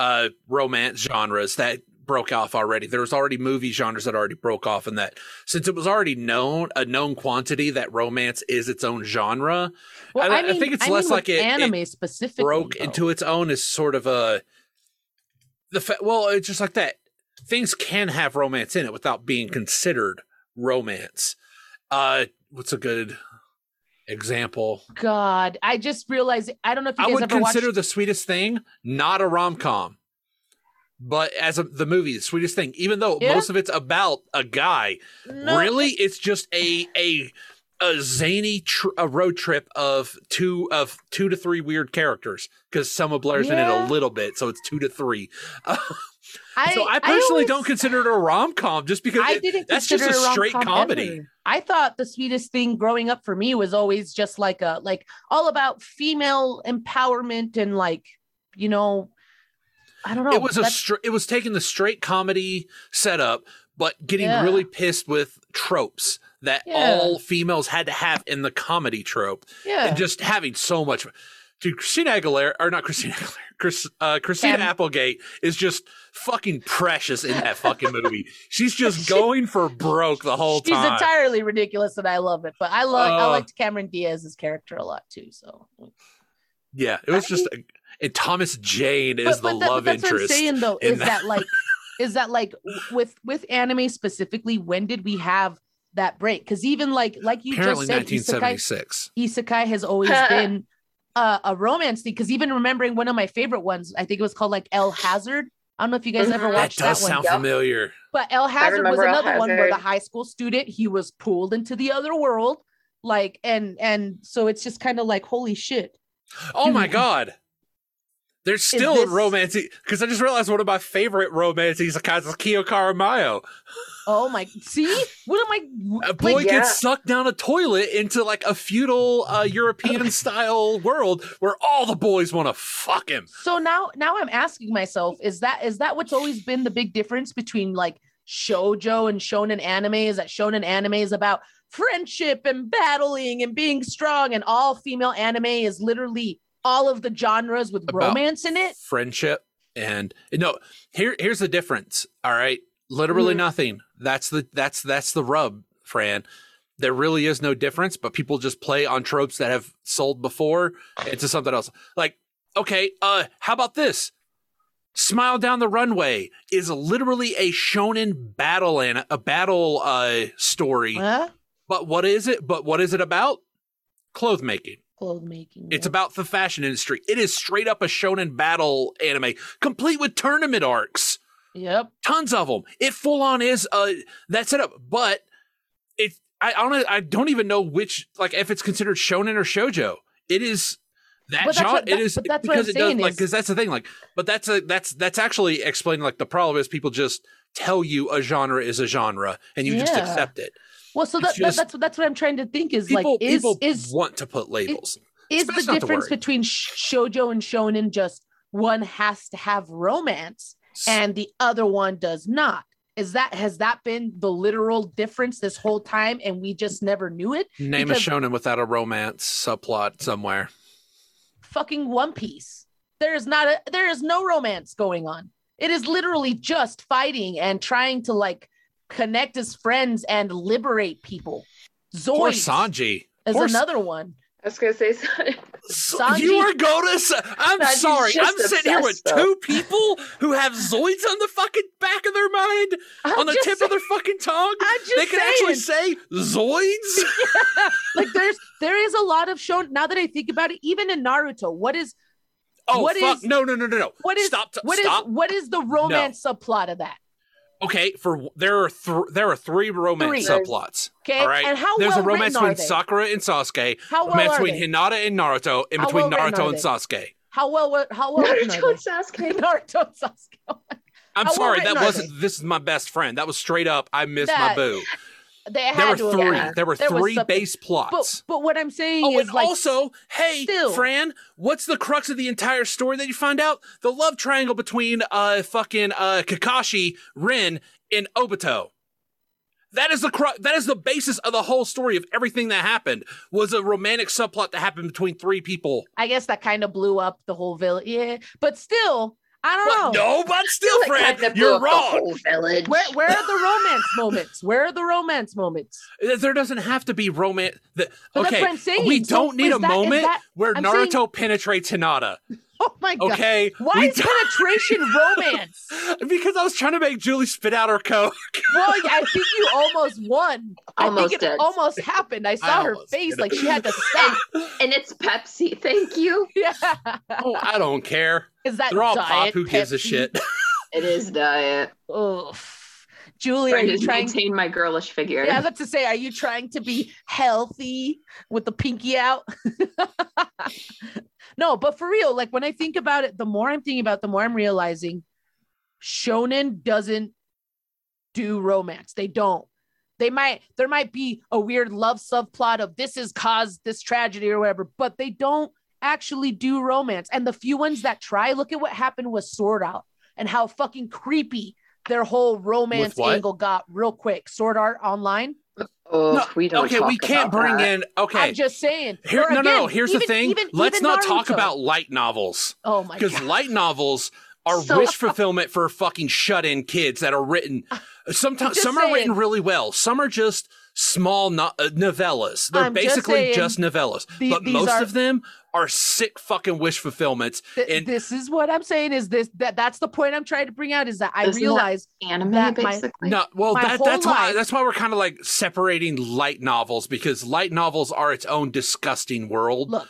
uh, romance genres that broke off already. There was already movie genres that already broke off, and that since it was already known, a known quantity that romance is its own genre, well, I- I, I think it's I less mean like it- it anime specifically broke though. into its own is sort of a the fa- well, it's just like that. Things can have romance in it without being considered romance. Uh, what's a good example? God, I just realized I don't know if you I guys would ever consider watched the sweetest thing not a rom com, but as a, the movie, the sweetest thing. Even though Yeah? most of it's about a guy, No, really, it's just a a a zany tr- a road trip of two of two to three weird characters because Selma Blair's in it a little bit, so it's two to three. I, so I personally always- don't consider it a rom com just because I didn't that's just consider a straight comedy. ever. I thought the sweetest thing growing up for me was always just like a like all about female empowerment and like you know I don't know. it was a str- it was taking the straight comedy setup but getting Yeah. really pissed with tropes that Yeah. all females had to have in the comedy trope yeah. and just having so much dude christina aguilera or not christina aguilera Chris, uh, christina Cam- applegate is just fucking precious in that fucking movie she's just going for broke the whole She's time She's entirely ridiculous and I love it. But I love I Uh, liked Cameron Diaz's character a lot too. So yeah it was just and thomas jane is the that- love that's interest What I'm saying though is that like is that like with with anime specifically, when did we have that break? Because even like like you apparently just said, isekai, 1976 isekai has always been uh, a romance thing. Because even remembering one of my favorite ones, I think it was called like El Hazard. I don't know if you guys ever Mhm. that watched does that, one. sound Yep. familiar But El Hazard was remember El another one where the high school student he was pulled into the other world, like and and so it's just kind of like holy shit. Oh my god. There's still this- romance because I just realized one of my favorite romance isekais is Kyo Kara Maoh. Oh my! See, what am I? A boy like, yeah. gets sucked down a toilet into like a feudal uh, European style world where all the boys want to fuck him. So now, now I'm asking myself: Is that is that what's always been the big difference between like shojo and shonen anime? Is that shonen anime is about friendship and battling and being strong, and all female anime is literally all of the genres with About romance in it? Friendship and no, here here's the difference. All right, literally Mhm. nothing. That's the that's that's the rub, Fran. There really is no difference, but people just play on tropes that have sold before into something else. Like, okay, uh, how about this? Smile Down the Runway is literally a shonen battle and a battle uh story. Huh? But what is it? But what is it about? Clothes making. Clothes making. It's about the fashion industry. It is straight up a shonen battle anime, complete with tournament arcs. Yep. Tons of them. It full on is uh that setup, but it I don't I don't even know which like if it's considered shonen or shojo. It is that genre. what- it that- is but that's because it does saying like because that's the thing like but that's a that's that's actually explaining like the problem is people just tell you a genre is a genre and you just accept it. Well, so that, just- that's that's what I'm trying to think is People like is people is want to put labels. is It's the best not to difference between shojo and shonen just one has to have romance and the other one does not. Is that has that been the literal difference this whole time and we just never knew it? Name because- a shonen without a romance subplot somewhere. fucking one piece. There is not a there is no romance going on. It is literally just fighting and trying to like connect as friends and liberate people. Zoid Sanji. is another one I was gonna say. Sanji- you are going to. I'm Sanji's sorry. I'm sitting here with though. two people who have Zoids on the fucking back of their mind, I'm on the tip saying- of their fucking tongue. They can actually say Zoids. like there's there is a lot of shown now that I think about it, even in Naruto, what is Oh What fuck! is- no, no, no, no, no. what is stop? t- what is stop. what is the romance subplot of that? Okay, for there are th- there are three romance Three. subplots. Okay, All right. and how There's well a romance between? Sakura and Sasuke. How well romance are between they? Hinata and Naruto, and How between well written Naruto and they? Sasuke. How well what- how well Naruto are and they? Sasuke. Naruto and Sasuke. I'm How well sorry, that wasn't. This is my best friend. That was straight up. I missed That- my boo. There were three. been. There were There three base plots. But but what I'm saying Oh, is and like also, hey, still- Fran, what's the crux of the entire story that you find out? The love triangle between uh fucking uh Kakashi, Rin, and Obito. That is the cru- that is the basis of the whole story of everything that happened was a romantic subplot that happened between three people. I guess that kind of blew up the whole village. Yeah, but still, I don't But know. no, but still, That Fran, kinda you're wrong. Where where are the romance moments? Where are the romance moments? There doesn't have to be romance. The, But that's okay, what I'm saying. we don't need a that- is moment that- where I'm Naruto saying- penetrates Hinata. Oh my god! Okay, Why is penetration romance? because I was trying to make Julie spit out her coke. Well, I think you almost won. I think it did. almost happened. I saw her face like she had to stop. and it's Pepsi. Thank you. yeah. Oh, I don't care. Is that They're all diet pop. Who gives a shit? It is diet. Ugh. Julie, are Trying you to trying? maintain my girlish figure. Yeah, I was about to say, are you trying to be healthy with the pinky out? No, but for real, like when I think about it, the more I'm thinking about, it, the more I'm realizing shonen doesn't do romance. They don't. They might there might be a weird love subplot of this has caused this tragedy or whatever, but they don't actually do romance. And the few ones that try, look at what happened with Sword Art and how fucking creepy their whole romance angle got real quick. Sword Art Online. Oh, No, we don't. okay, talk we can't about bring that. in. Okay, I'm just saying. Here, Or no, no, no. again, Here's the thing. even- Let's even not talk about light novels Oh my God. because light novels are So- wish fulfillment for fucking shut-in kids that are written. Sometimes just some are written really well. Some are just small no- uh, novellas. They're I'm just basically saying, just, novellas. the- but most are- of them are sick fucking wish fulfillments. Th- and- this is what I'm saying is this that that's the point I'm trying to bring out is that I Isn't that- realize Anime, that my- No, well, My that, whole that's why that's why we're kind of like separating light novels because light novels are its own disgusting world. look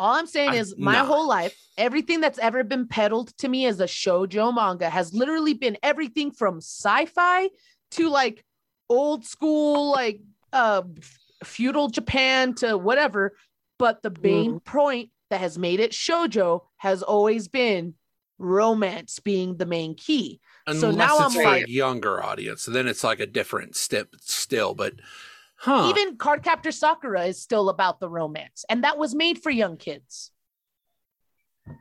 all I'm saying I- is my nah. whole life, everything that's ever been peddled to me as a shoujo manga has literally been everything from sci-fi to like old school, like uh feudal Japan to whatever. But the main point that has made it shojo has always been romance being the main key. Unless So now it's I'm like- a younger audience, so then it's like a different step still. But huh? Even Cardcaptor Sakura is still about the romance, and that was made for young kids.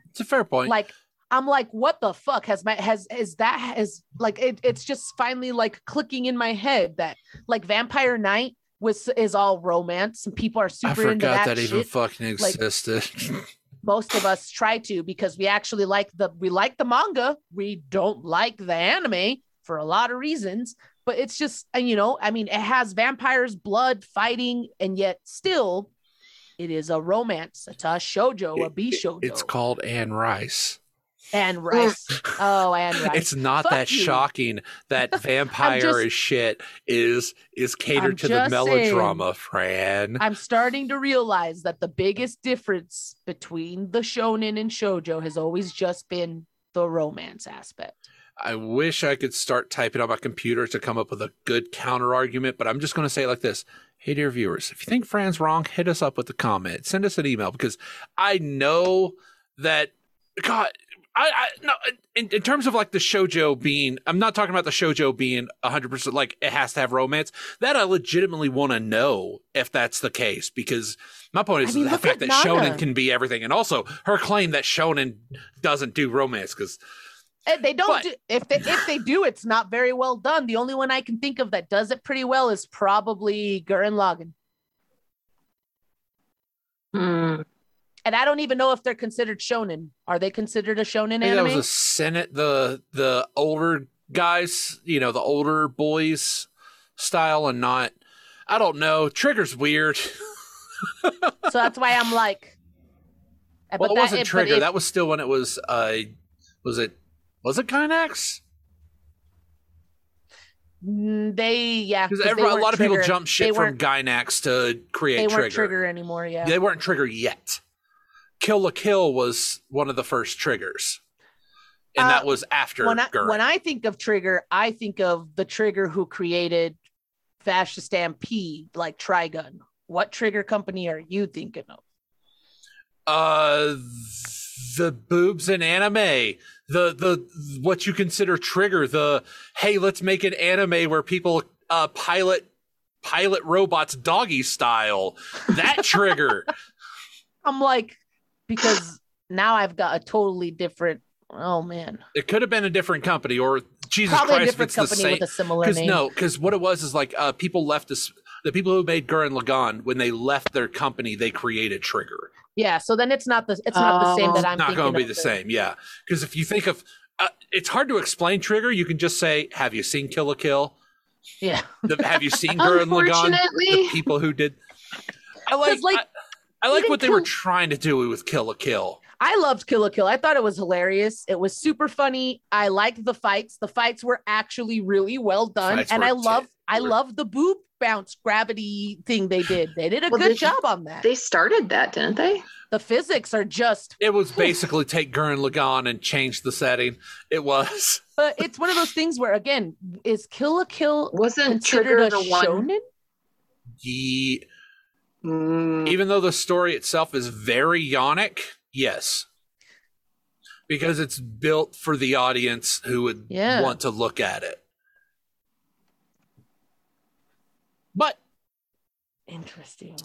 it's a fair point. Like I'm like, what the fuck has my has is that has like it, it's just finally like clicking in my head that like Vampire Knight was is all romance and people are I super into forgot that, that, even fucking Like- existed. Most of us try to because we actually like the we like the manga. We don't like the anime for a lot of reasons. But it's just and you know, I mean, it has vampires, blood, fighting, and yet still it is a romance. It's a shojo, a B shojo. it's called Anne Rice. And rice. oh, and rice. It's not Fuck that you. shocking that vampire just- is shit is is catered I'm to the melodrama, Fran. I'm starting to realize that the biggest difference between the shonen and shojo has always just been the romance aspect. I wish I could start typing on my computer to come up with a good counter argument, but I'm just going to say it like this. Hey, dear viewers, if you think Fran's wrong, hit us up with a comment. Send us an email because I know that, God, I, I no, in, in terms of like the shojo being, I'm not talking about the shojo being 100% like it has to have romance. That I legitimately want to know if that's the case because my point I is mean, the fact that Nana. shonen can be everything. And also her claim that shonen doesn't do romance because they don't But- do if they if they do, it's not very well done. The only one I can think of that does it pretty well is probably Gurren Lagann. Hmm. And I don't even know if they're considered shonen. Are they considered a shonen think that anime? was a seinen, the the older guys, you know, the older boys style, and not. I don't know. Trigger's weird. so that's why I'm like, Well, but it that- wasn't Trigger. that was still when it was. Uh, was it? Was it Gainax? Mm, they yeah Because a lot of people jump shit from Gainax to create They Trigger. weren't trigger anymore. Yeah. They weren't Trigger yet. Kill la Kill was one of the first triggers, and Uh, that was after when I Gurren. when I think of Trigger, I think of the Trigger who created Fascist Stampede, like Trigun. What Trigger company are you thinking of? uh, the boobs in anime, the the what you consider Trigger, the hey, let's make an anime where people uh pilot pilot robots doggy style. That Trigger. I'm like, because now I've got a totally different. Oh man, it could have been a different company, or Jesus probably a Christ, if different it's the company same. with a similar Because name. no, because what it was is like uh, people left this. The people who made Gurren Lagann, when they left their company, they created Trigger. Yeah, so then it's not the it's not the same Oh. that I'm Not going to be the it. same, yeah. Because if you think of, uh, it's hard to explain Trigger. You can just say, "Have you seen Kill la Kill? Yeah, The, have you seen Gurren Lagann? The people who did." I like, 'Cause, like, I, I like even what they were trying to do with Kill la Kill. I loved Kill la Kill. I thought it was hilarious. It was super funny. I liked the fights. The fights were actually really well done, Fights and were I love tit- I were- love the boob bounce gravity thing they did. They did a Well, good did- job on that. they started that, didn't they? the physics are just It was basically take Gurren Lagann and change the setting. It was. but it's one of those things where again, is Kill la Kill Wasn't considered Trigger a the one? shonen? Ye, Mm, even though the story itself is very yonic, yes. Because it's built for the audience who would Yeah. want to look at it. But Interesting.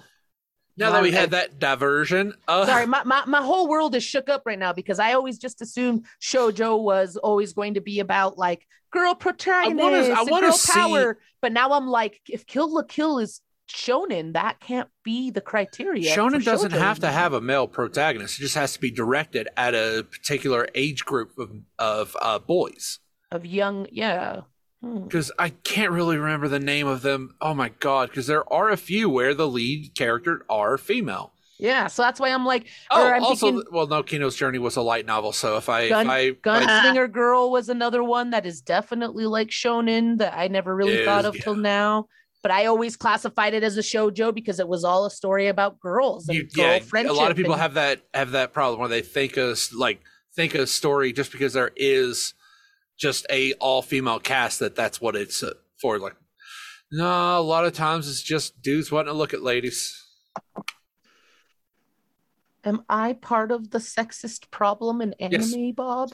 now that we had that diversion, uh, Sorry, my, my, my whole world is shook up right now because I always just assumed shojo was always going to be about like girl protagonist, I and wanna girl see- power. But now I'm like, if Kill la Kill is shonen, that can't be the criteria. Shonen doesn't have to have a male protagonist. It just has to be directed at a particular age group of, of uh, boys. of young, yeah. Hmm. because I can't really remember the name of them. Oh my god! Because there are a few where the lead character are female. Yeah, so that's why I'm like, Oh, I'm also, thinking well, no, Kino's Journey was a light novel. So if I, Gun- if I, I Gunslinger Girl was another one that is definitely like shonen that I never really Is, thought of yeah. till now. But I always classified it as a shojo because it was all a story about girls and you, girl yeah, a lot of people and- have that have that problem where they think a s- like think a story just because there is just a all female cast that that's what it's uh, for. Like, no, a lot of times it's just dudes wanting to look at ladies. Am I part of the sexist problem in Yes. anime, Bob?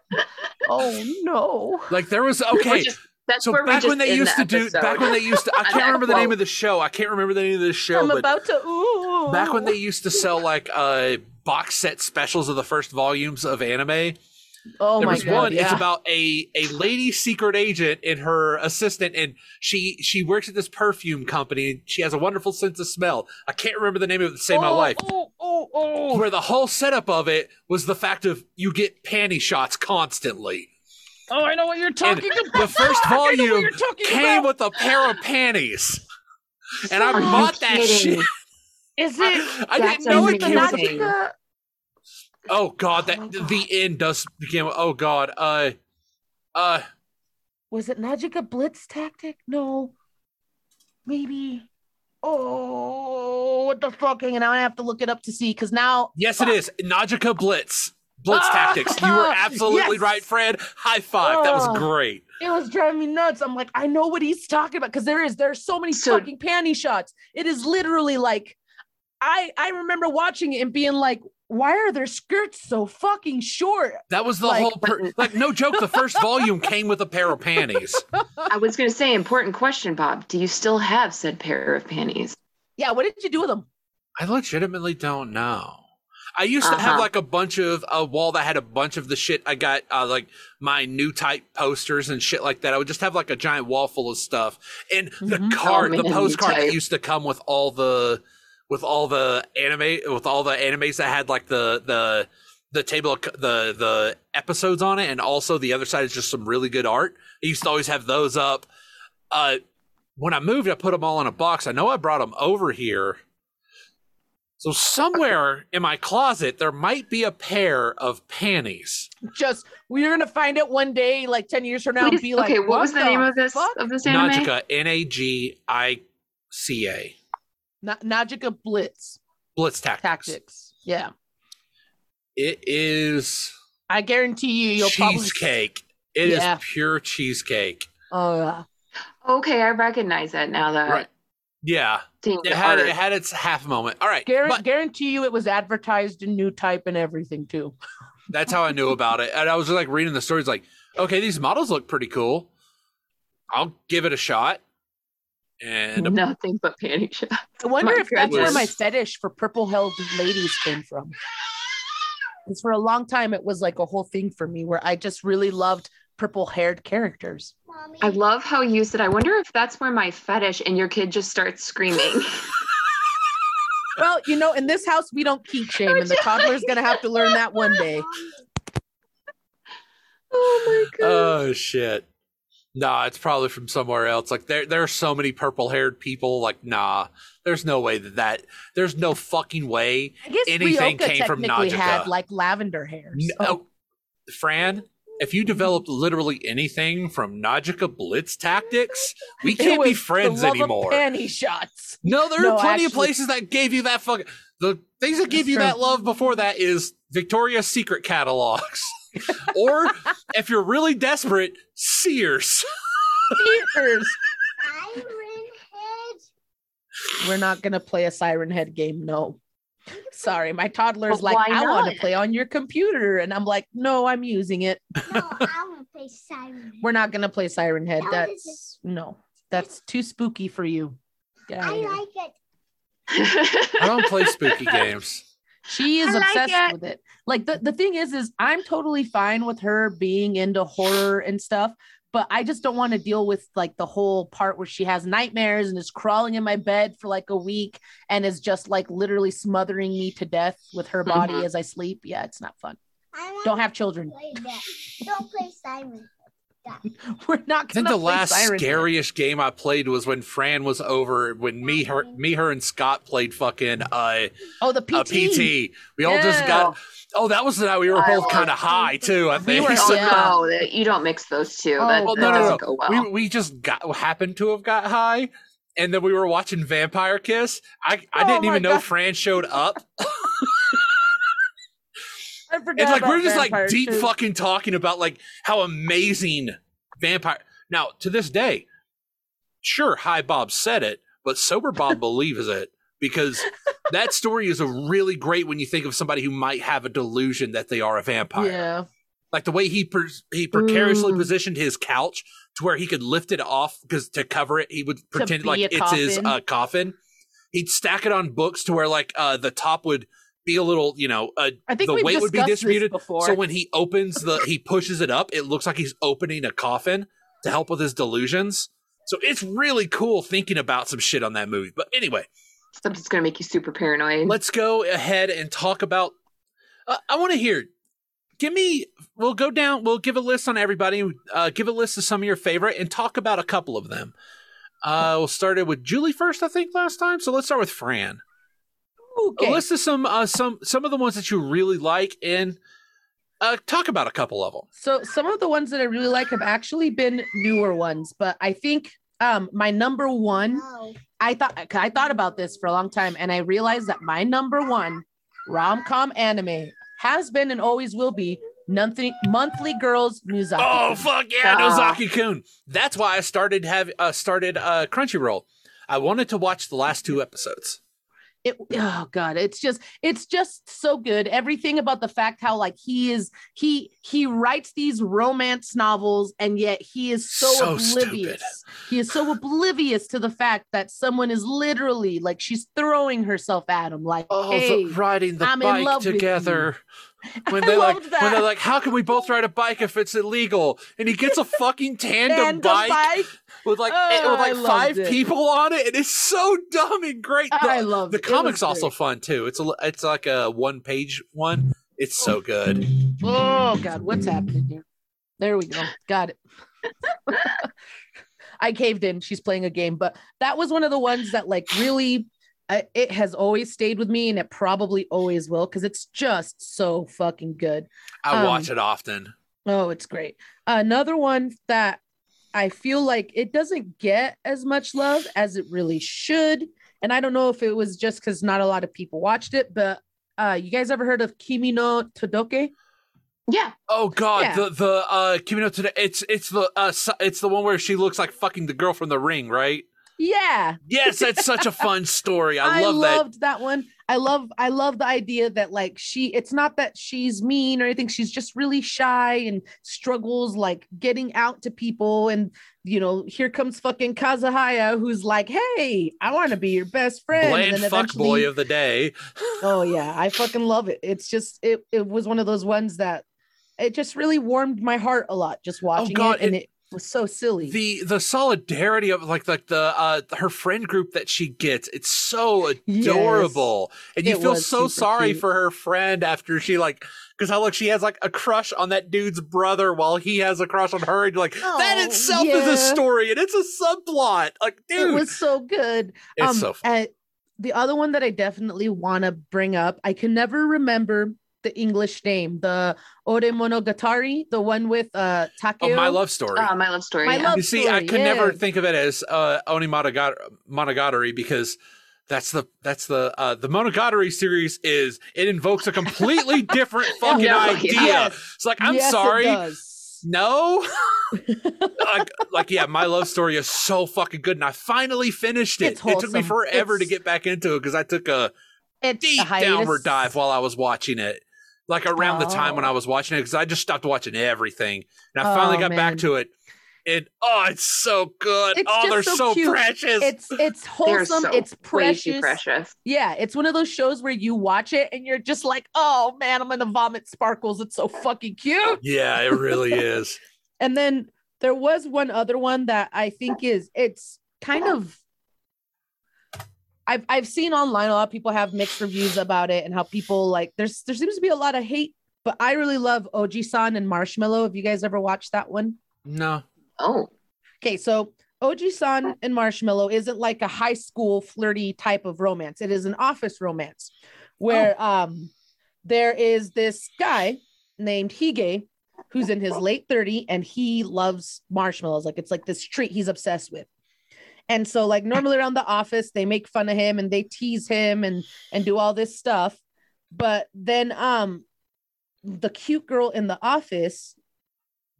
oh no. Like there was okay. That's So where we back when they used the to do, back when they used to, I can't remember the name of the show. I can't remember the name of the show, I'm but about to ooh. back when they used to sell like uh box set specials of the first volumes of anime, Oh there my was god. one. yeah. It's about a a lady secret agent and her assistant, and she she works at this perfume company. and She has a wonderful sense of smell. I can't remember the name of it save my oh, life. Oh, oh, oh. Where the whole setup of it was the fact of you get panty shots constantly. Oh, I know what you're And talking about. the first I know what volume came about. with a pair of panties, and I Are you bought that kidding? shit. Is it I, I didn't know it came with a amazing. Nautica? Oh god, that Oh God. the end does begin with oh god. Uh uh Was it Najica Blitz tactic? No. Maybe. Oh, what the fuck? And now I have to look it up to see because now yes it is. Najica Blitz. Blitz Ah, tactics. You were absolutely yes. right, Fred. High five. that was Oh. great. it was driving me nuts. I'm like, I know what he's talking about because there is there's so many So- fucking panty shots. It is literally like, I I remember watching it and being like, why are their skirts so fucking short? That was the Like- whole per- like no joke, the first volume came with a pair of panties. I was going to say, important question, Bob. Do you still have said pair of panties? Yeah, what did you do with them? I legitimately don't know. I used to have Uh-huh. like a bunch of a wall that had a bunch of the shit I got, uh, like my new type posters and shit like that. I would just have like a giant wall full of stuff, and the Mhm. card, Oh, the man, postcard that used to come with all the, with all the anime, with all the animes that had like the the the table of, the the episodes on it, and also the other side is just some really good art. I used to always have those up. Uh, when I moved, I put them all in a box. I know I brought them over here. So somewhere in my closet there might be a pair of panties. Just we're gonna find it one day, like ten years from now, and Please- be like, okay, what, was the, name of this fuck? of this anime? Najica, N A G I C A. Na- Najica Blitz Blitz tactics. tactics. Yeah, It is I guarantee you, you'll probably. cheesecake. It is Yeah. pure cheesecake. Oh yeah. Okay, I recognize that now that Right. Yeah, seeing it had art. it had its half moment. All right, Guar- but guarantee you, it was advertised in New Type and everything too. that's how I knew about it. And I was like reading the stories, like, okay, these models look pretty cool. I'll give it a shot. And Nothing but panty shots. I wonder My if that's where my fetish for purple-haired ladies came from. Because for a long time, it was like a whole thing for me where I just really loved purple-haired characters. I love how you said, I wonder if that's where my fetish, and your kid just starts screaming. Well, you know, in this house, we don't keep shame, and the toddler's gonna have to learn that one day. oh my god. oh shit. Nah, it's probably from somewhere else. Like there, there are so many purple-haired people. Like, nah, there's no way that that. There's no fucking way. I guess Anything Ryoka came from technically Najica. had like lavender hair. No, oh, so- Fran, if you developed literally anything from Najica Blitz tactics, we can't be was the friends love of anymore. Panty shots. No, there No, are plenty of places that gave you that fucking. The things that gave you true. that love before that is Victoria's Secret catalogs, or if you're really desperate, Sears. Ears. We're not gonna play a Siren Head game. No. Sorry, my toddler's But like, I want to play on your computer, and I'm like, no, I'm using it. No, I want to play Siren. We're not gonna play Siren Head. That That's is no, that's too spooky for you. Get outta I here. like it. I don't play spooky games. She is like obsessed it. with it. Like the, the thing is, is I'm totally fine with her being into horror and stuff, but I just don't want to deal with like the whole part where she has nightmares and is crawling in my bed for like a week and is just like literally smothering me to death with her body Mhm. as I sleep. Yeah, it's not fun. I Don't have children. play. Don't play Siren. We're not I think gonna the last Siren Head. scariest game I played was when Fran was over. When me, her, me, her, and Scott played fucking uh, Oh, the PT. a PT. We all just got. Oh, that was the night we were I both kind of high too. I We think. were- oh Yeah. no, you don't mix those two. Oh, that well, that no, no, doesn't no. go well. we we just got happened to have got high, and then we were watching Vampire Kiss. I I Oh didn't my even know Fran showed up. I forgot. It's like we're just like deep too. fucking talking about like how amazing vampire. Now to this day, sure, High Bob said it, but sober Bob believes it because that story is a really great when you think of somebody who might have a delusion that they are a vampire. Yeah. Like the way he per- he precariously Mm. positioned his couch to where he could lift it off because to cover it, he would pretend like it's his coffin. uh, coffin. He'd stack it on books to where like uh, the top would be a little, you know, uh, I think the weight would be distributed. before. So when he opens the, he pushes it up. It looks like he's opening a coffin to help with his delusions. So it's really cool thinking about some shit on that movie. But anyway, Stuff that's gonna make you super paranoid. let's go ahead and talk about. Uh, I want to hear. Give me. We'll go down. We'll give a list on everybody. Uh, give a list of some of your favorite and talk about a couple of them. Uh, we'll start it with Julie first, I think, last time. So let's start with Fran. Okay. List of some uh, some some of the ones that you really like and uh, talk about a couple of them. So some of the ones that I really like have actually been newer ones, but I think um my number one, I thought I thought about this for a long time and I realized that my number one rom-com anime has been and always will be monthly monthly girls Nozaki. Oh fuck yeah, Ah. Nozaki Kun. That's why I started have uh, started uh, Crunchyroll. I wanted to watch the last two episodes. It oh god it's just it's just so good everything about the fact how like he is he he writes these romance novels and yet he is so, So oblivious stupid. he is so oblivious to the fact that someone is literally like she's throwing herself at him like Oh, hey the, riding the I'm bike together. When they like, loved when they're like, how can we both ride a bike if it's illegal? And he gets a fucking tandem, tandem bike, bike. With like Oh, with like five it. people on it, and it's so dumb and great. The, I love the comics also fun too. It's a it's like a one page one. It's so good. Oh God, what's happening here? There we go. Got it. I caved in. She's playing a game, but that was one of the ones that like really I, it has always stayed with me and it probably always will because it's just so fucking good. I Um, watch it often. Oh, it's great. Another one that I feel like it doesn't get as much love as it really should. And I don't know if it was just because not a lot of people watched it, but uh, you guys ever heard of Kimi ni Todoke? Yeah. Oh god, yeah. the the uh Kimi no today it's it's the uh it's the one where she looks like fucking the girl from the ring, right? Yeah, Yes, that's such a fun story. I, I, love that. loved that. one. I love I love the idea that like she it's not that she's mean or anything. She's just really shy and struggles like getting out to people. And you know, here comes fucking Kazehaya, who's like, "Hey, I want to be your best friend." Bland and fuck boy of the day. oh yeah, I fucking love it. It's just it it was one of those ones that it just really warmed my heart a lot just oh, watching Oh, God, it, and it- it was so silly. The the solidarity of like like the uh her friend group that she gets, it's so adorable. And you feel so sorry cute. for her friend after she like because how look she has like a crush on that dude's brother while he has a crush on her and you're like that Oh, itself is a story and it's a subplot. Like dude, it was so good. it's so fun. and the other one that I definitely want to bring up, I can never remember the English name, the Ore Monogatari, the one with uh Takeo. Oh, my love story. Uh, my love story. My yeah. love you see, I story, could never think of it as uh, Ore Monogatari because that's the that's the uh, the Monogatari series is it invokes a completely different fucking No, idea. yes. It's like I'm Yes, it sorry, does. no, like like yeah, my love story is so fucking good, and I finally finished it. It took me wholesome. forever to get back into it because I took a It's a deep downward dive while I was watching it. Like around the time when Oh. I was watching it, because I just stopped watching everything, and I finally Oh, got back to it. And oh, it's so good. It's oh, they're so so, precious. It's it's wholesome. so it's precious. precious. Yeah, it's one of those shows where you watch it and you're just like, oh man, I'm gonna vomit sparkles. It's so fucking cute. yeah, it really is. And then there was one other one that I think is it's kind of I've I've seen online a lot of people have mixed reviews about it and how people like there's there seems to be a lot of hate, but I really love Oji-san and Marshmallow. Have you guys ever watched that one? No. Oh, Okay, so Oji-san and Marshmallow isn't like a high school flirty type of romance. It is an office romance where um there is this guy named Hige who's in his late 30 and he loves marshmallows. Like it's like this treat he's obsessed with. And so like normally around the office they make fun of him and they tease him and and do all this stuff. But then um the cute girl in the office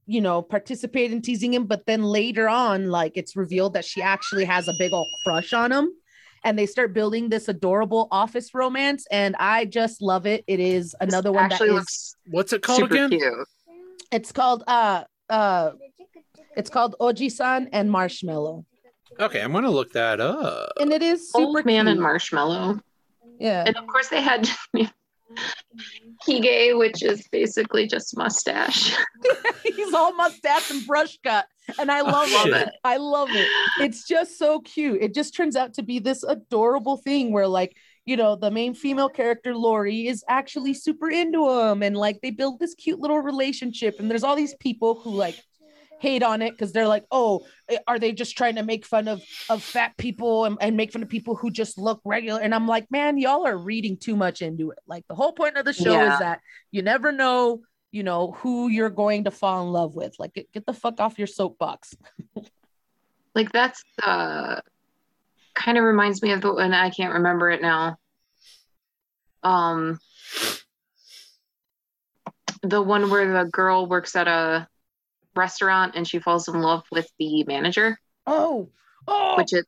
you know, participate in teasing him, but then later on, like it's revealed that she actually has a big old crush on him. And they start building this adorable office romance, and I just love it. It is another this one that actually is. What's it called again? cute. It's called uh uh. It's called Oji-san and Marshmallow, Okay, I'm gonna look that up. and it is super Old man and marshmallow. Yeah, And of course they had Hige, which is basically just mustache. he's all mustache and brush cut, and I oh, love Oh, shit. it. I love it. It's just so cute. It just turns out to be this adorable thing where, like, you know, the main female character Lori is actually super into him, and like they build this cute little relationship. And there's all these people who like hate on it because they're like, oh, eh, are they just trying to make fun of of fat people and, and make fun of people who just look regular? And I'm like, man, y'all are reading too much into it. Like the whole point of the show Yeah. is that you never know, you know, who you're going to fall in love with. Like, get, get the fuck off your soapbox. Like that's uh kind of reminds me of the and I can't remember it now. Um the one where the girl works at a restaurant and she falls in love with the manager, Oh, oh, which is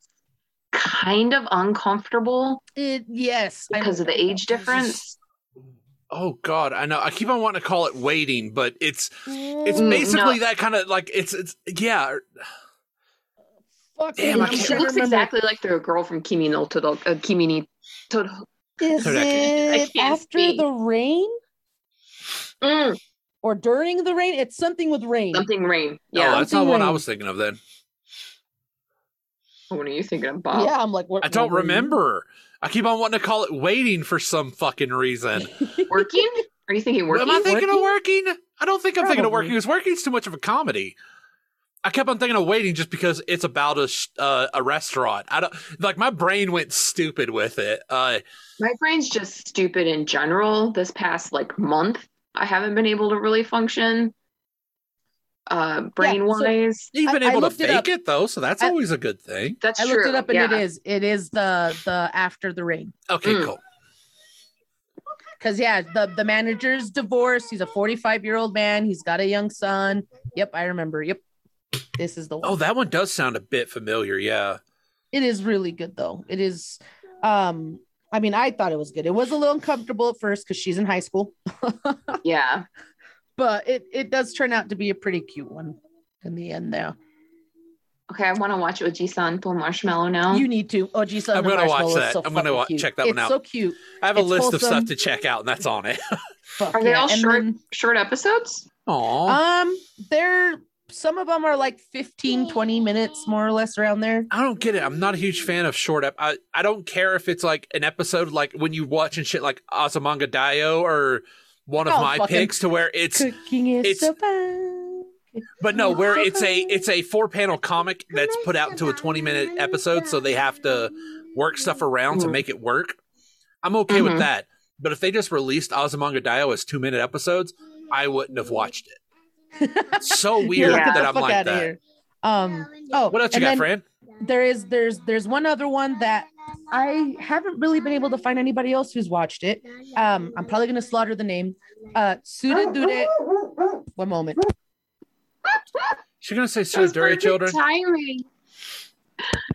kind of uncomfortable it, yes, because of the age difference. Oh God, I know. I keep on wanting to call it waiting, but it's it's Mm, basically no. that kind of like it's it's yeah. Fuck Damn, I She looks remember. exactly like the girl from Kimi no Todo, uh, Kimi ni Todo. Is Sorry, I can't- I it after speak. the rain Mm, or during the rain? It's something with rain. something rain. Yeah, Yeah. oh, that's not Something what I was thinking of then. what are you thinking about? Yeah, I'm like, what? I don't what remember. I keep on wanting to call it waiting for some fucking reason. Working? Are you thinking working? Am I thinking of working? I don't think I'm thinking of working because working's too much of a comedy. I kept on thinking of waiting just because it's about a uh, a restaurant. I don't like my brain went stupid with it. Uh, My brain's just stupid in general. This past like month, I haven't been able to really function uh brain wise. you've been I- I able to looked it fake it, though, so that's I- always a good thing. That's I true. looked it up and it yeah. is. It is the the after the rain. Okay, Mm. cool. Cause yeah, the the manager's divorced. He's a 45 year old man. He's got a young son. Yep, I remember. Yep, this is the one. Oh, that one does sound a bit familiar. Yeah. It is really good though. It is. Um, I mean, I thought it was good. It was a little uncomfortable at first because she's in high school, Yeah. but it it does turn out to be a pretty cute one in the end. There, Okay, I want to watch it with Jisun Full Marshmallow now. you need to. Oh, geez, I'm gonna watch that. I'm gonna wa- check that one it's out. So cute. I have a It's list of stuff to check out, and that's on it. Fuck Are they yeah. all And short then- short episodes? Aw. Um, they're some of them are like 15, 20 minutes more or less around there. I don't get it. I'm not a huge fan of short. Ep- I I don't care if it's like an episode, like when you watch and shit, like Azumanga Daioh or one of Oh, my picks, to where it's. Cooking is it's- so fun. But no, where it's a it's a four panel comic that's put out into a 20 minute episode, so they have to work stuff around to make it work. I'm okay with Mhm. that. But if they just released Azumanga Daioh as two minute episodes, I wouldn't have watched it. It's so weird Yeah. Get that I'm like that. here. Um. Oh, What else you got, then Fran? There is there's there's one other one that I haven't really been able to find anybody else who's watched it. Um, I'm probably gonna slaughter the name. Uh, Sudadure. One moment. She's gonna say That was Sudori perfect children. Timing.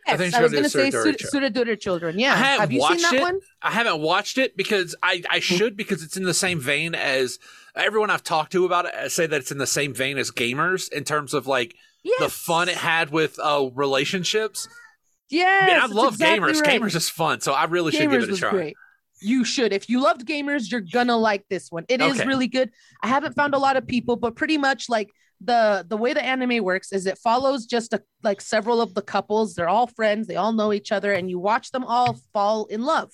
I think Yes, I, she's was gonna gonna say Sudadure Sud- Sudadure children. Yeah. I haven't Have you seen watched that it. one? I haven't watched it because I, I should because it's in the same vein as everyone I've talked to about it uh, say that it's in the same vein as gamers in terms of like Yes. the fun it had with uh relationships. Yes. Man, I love exactly gamers. right. Gamers is fun, so I really should give it a try. great. You should. If you loved gamers, you're gonna like this one. It is Okay. really good. I haven't found a lot of people, but pretty much like the the way the anime works is it follows just a, like several of the couples. They're all friends. They all know each other, and you watch them all fall in love.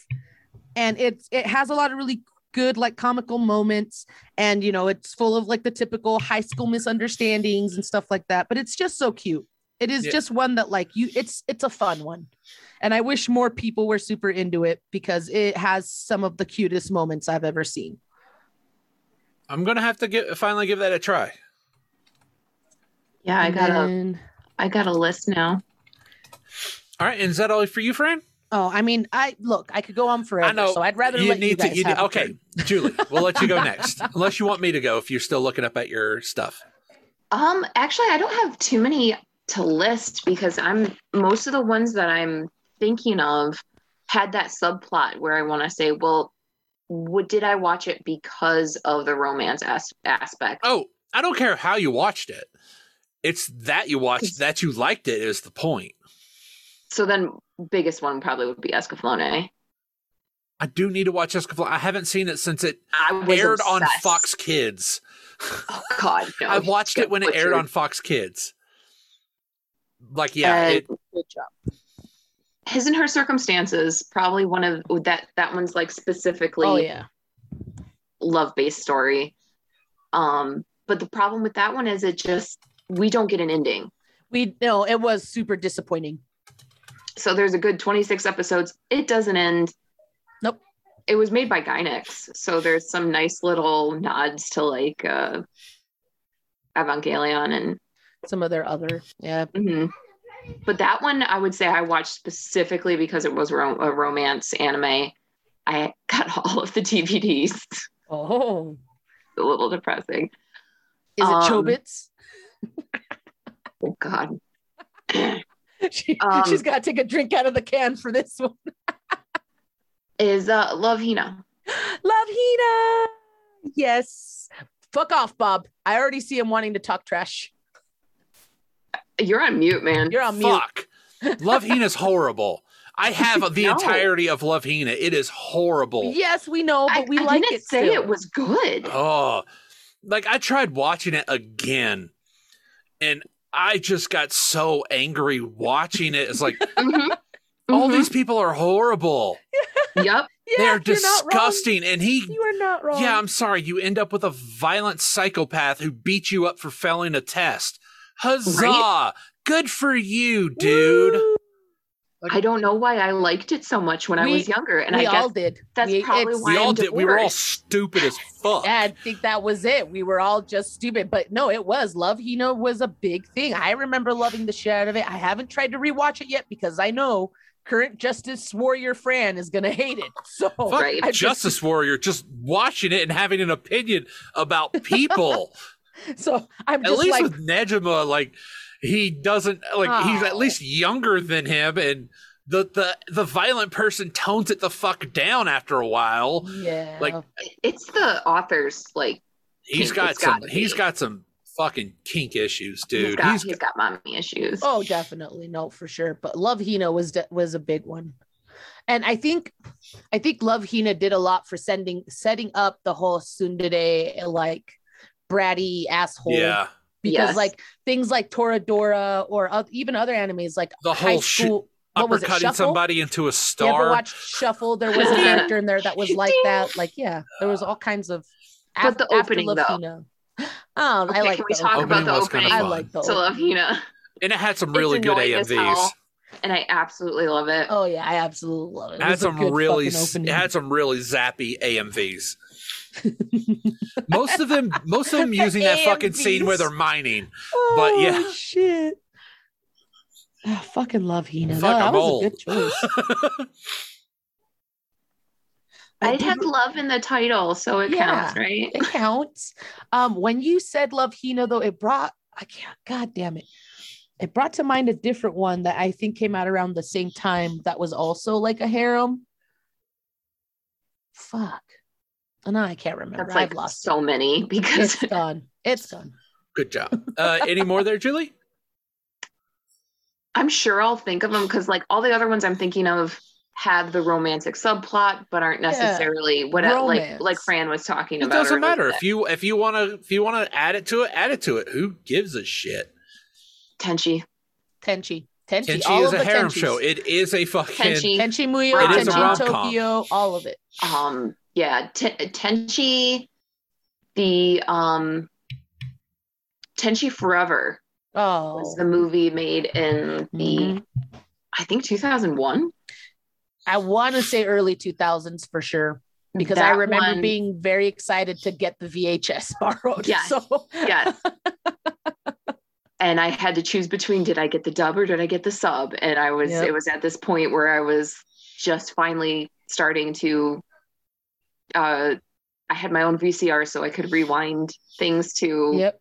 And it's it has a lot of really good like comical moments, and you know it's full of like the typical high school misunderstandings and stuff like that. But it's just so cute. It is Yeah. just one that like you. It's it's a fun one and I wish more people were super into it because it has some of the cutest moments I've ever seen. I'm gonna have to get finally give that a try. Yeah, I got a then- I got a list now. All right, and is that all for you, Fran? Oh, I mean, I look, I could go on forever, I know. so I'd rather you let need you guys to. You have need, okay. Julie, we'll let you go next, unless you want me to go. If you're still looking up at your stuff. Um, actually, I don't have too many to list because I'm most of the ones that I'm thinking of had that subplot where I want to say, well, what did I watch it because of the romance as- aspect? Oh, I don't care how you watched it. It's that you watched that you liked it is the point. So then, biggest one probably would be Escaflowne. I do need to watch Escaflowne. I haven't seen it since it I was aired on. Fox Kids. Oh God, no! I watched it when it aired on Fox Kids. Like, yeah, Uh, it, Good job. His and her circumstances probably one of that. That one's like specifically Oh yeah, love based story. Um, but the problem with that one is it just we don't get an ending. we no, it was super disappointing. So there's a good 26 episodes. It doesn't end. Nope. It was made by Gainax, so there's some nice little nods to like uh Evangelion and Some of their other, yeah, mhm. but that one I would say I watched specifically because it was ro- a romance anime. I got all of the DVDs. oh, a little depressing. is it Um, Chobits? Oh God. She, um, she's got to take a drink out of the can for this one. Is uh Love Hina. Love Hina. Yes. Fuck off, Bob. I already see him wanting to talk trash. You're on mute, man. You're on mute. fuck. Love Hina's horrible. I have the No. entirety of Love Hina. It is horrible. Yes, we know, but I, we I like didn't it. say still. it was good. Oh, like I tried watching it again, and I just got so angry watching it. It's like Mhm. all Mhm. these people are horrible. Yep. Yeah, They're you're not wrong. disgusting. And he, You are not wrong. yeah, I'm sorry. You end up with a violent psychopath who beats you up for failing a test. Huzzah! Good for you, dude. Woo! I don't know why I liked it so much when I was younger, and we I guess all did. that's We- probably it's- why We all I'm did. We were all stupid as fuck. Yeah, I think that was it. We were all just stupid, but no, it was Love Hina was a big thing. I remember loving the shit out of it. I haven't tried to rewatch it yet because I know current Justice Warrior Fran is gonna hate it. So Fuck Right. I just- Justice Warrior, just watching it and having an opinion about people. so I'm at just least like, with Nejima, like he doesn't like he's at Oh. least younger than him, and the the the violent person tones it the fuck down after a while. yeah, like, It's the author's like He's Kink, got it's some. gotta He's be. got some fucking kink issues, he's dude. got He's he's got mommy issues. oh, definitely no, for sure. But Love Hina was de- was a big one, and I think, I think Love Hina did a lot for sending setting up the whole Tsundere like bratty asshole. yeah. Because Yes. like things like Toradora or oth- even other animes like The high whole sh- what was it? Shuffle? somebody into a star. You ever watched Shuffle? There was a character in there that was like that. Like, yeah, there was all kinds of. But the opening, though. Lafina. Um, Okay, I like can we the talk opening. about the Opening kinda opening? I like the to Love opening. Hina, and it had some really good AMVs. and I absolutely love it. Oh yeah, I absolutely love it. It It had some really. fucking It had some really zappy AMVs. most of them, most of them using that fucking scene where they're mining. oh, but yeah. shit. I fucking love Hina. Fuck, No, that I'm was old. a good choice. I It did had love in the title, so it Yeah. counts, right? it counts. Um, when you said love Hina, though, it brought I can't. God damn it! It brought to mind a different one that I think came out around the same time. That was also like a harem. Fuck. No, I can't remember. That's like I've lost so many because It's done. It's done. Good job. Uh, any more there, Julie? I'm sure I'll think of them because like all the other ones I'm thinking of have the romantic subplot, but aren't Yeah. necessarily what like Romance. like Fran was talking It about. It doesn't matter if you if you want to if you want to add it to it, add it to it. Who gives a shit? Tenchi. Tenchi. Tenchi. Tenchi all is of a the harem Tenchis. show. It is a fucking. Tenchi. Tenchi Muyo, It is a Tenchi rom-com. Tokyo, all of it. Um yeah, Ten- Tenchi the um Tenchi Forever Oh, was the movie made in the Mhm. I think 2001. I want to say early 2000s for sure because I remember one- being very excited to get the VHS borrowed. Yes. So Yes. and I had to choose between did I get the dub or did I get the sub? And I was Yep. it was at this point where I was just finally starting to uh I had my own VCR so I could rewind things to yep.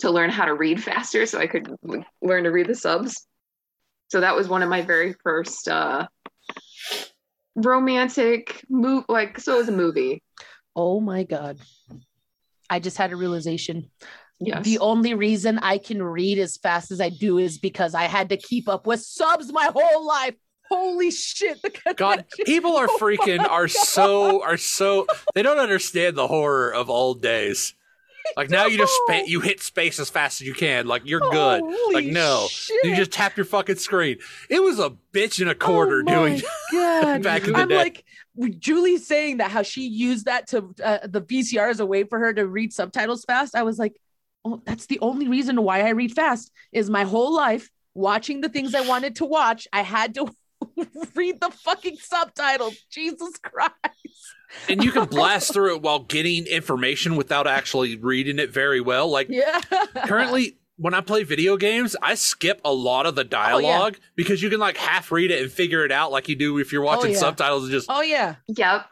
to learn how to read faster so I could learn to read the subs. So that was one of my very first uh romantic move like so it was a movie. Oh my god. I just had a realization. Yes. The only reason I can read as fast as I do is because I had to keep up with subs my whole life. Holy shit. The God, people are Oh freaking are so are so they don't understand the horror of old days. Like now you just spa- you hit space as fast as you can. Like you're good. Holy like no, shit. you just tap your fucking screen. It was a bitch and a quarter Oh doing God. back in the I'm day. like Julie's saying that how she used that to uh, the VCR as a way for her to read subtitles fast. I was like, oh, that's the only reason why I read fast is my whole life watching the things I wanted to watch. I had to read the fucking subtitles. Jesus Christ. and you can blast through it while getting information without actually reading it very well. Like Yeah. currently when I play video games, I skip a lot of the oh, dialogue because you can like half read it and figure it out like you do if you're watching oh, yeah. subtitles and just oh yeah. Yep.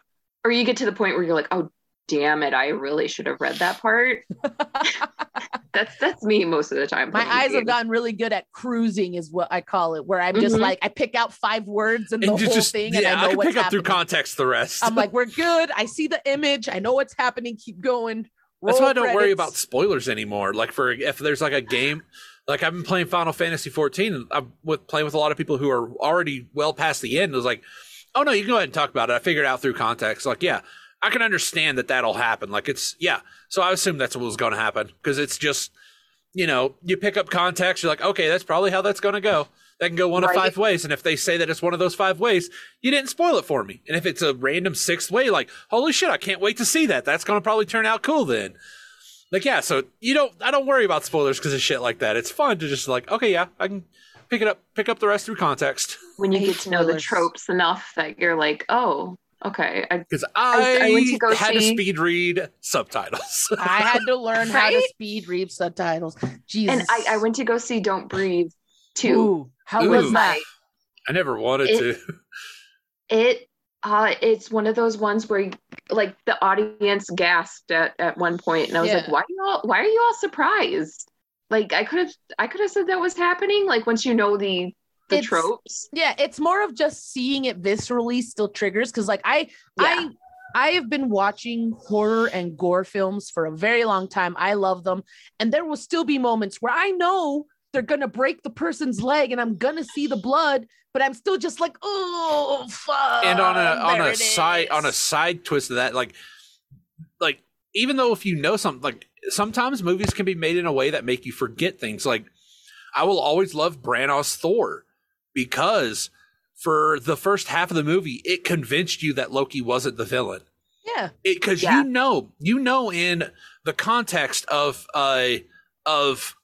Or you get to the point where you're like, oh damn it, I really should have read that part. that's that's me most of the time. My playing eyes have gotten really good at cruising, is what I call it, where I'm just Mhm. like I pick out five words and the and you whole just thing, yeah, and I know can what's pick up through context the rest. I'm like, we're good. I see the image. I know what's happening. Keep going. That's Roll why I don't worry about spoilers anymore. Like for if there's like a game, like I've been playing Final Fantasy 14, and I'm with playing with a lot of people who are already well past the end. It was like, oh no, you can go ahead and talk about it. I figured it out through context. Like, yeah, I can understand that that'll happen. Like it's yeah. So I assume that's what was going to happen because it's just, you know, you pick up context. You're like, okay, that's probably how that's going to go. That can go one of five ways. And if they say that it's one of those five ways, you didn't spoil it for me. And if it's a random sixth way, like, holy shit, I can't wait to see that. That's going to probably turn out cool then. like yeah, so you don't I don't worry about spoilers because of shit like that. It's fun to just like okay, yeah, I can pick it up, pick up the rest through context when you get to know the tropes enough that you're like, oh, okay, because I- I, I went to go had to speed read subtitles. I had to learn how to speed read subtitles. Jesus. and I, I went to go see Don't Breathe too. Ooh, how Ooh. was that? I never wanted It- to. It uh it's one of those ones where like the audience gasped at, at one point and I was like, why are you all why are you all surprised? Like I could have I could have said that was happening, like once you know the the It's- tropes. Yeah, it's more of just seeing it viscerally still triggers because like I Yeah. I I have been watching horror and gore films for a very long time. I love them. And there will still be moments where I know they're gonna break the person's leg and I'm gonna see the blood, but I'm still just like, oh fuck. and on a on a it side on a side twist of that, like like even though if you know something, like sometimes movies can be made in a way that make you forget things. Like I will always love Branagh's Thor because for the first half of the movie, it convinced you that Loki wasn't the villain. yeah. because Yeah. you know you know in the context of uh of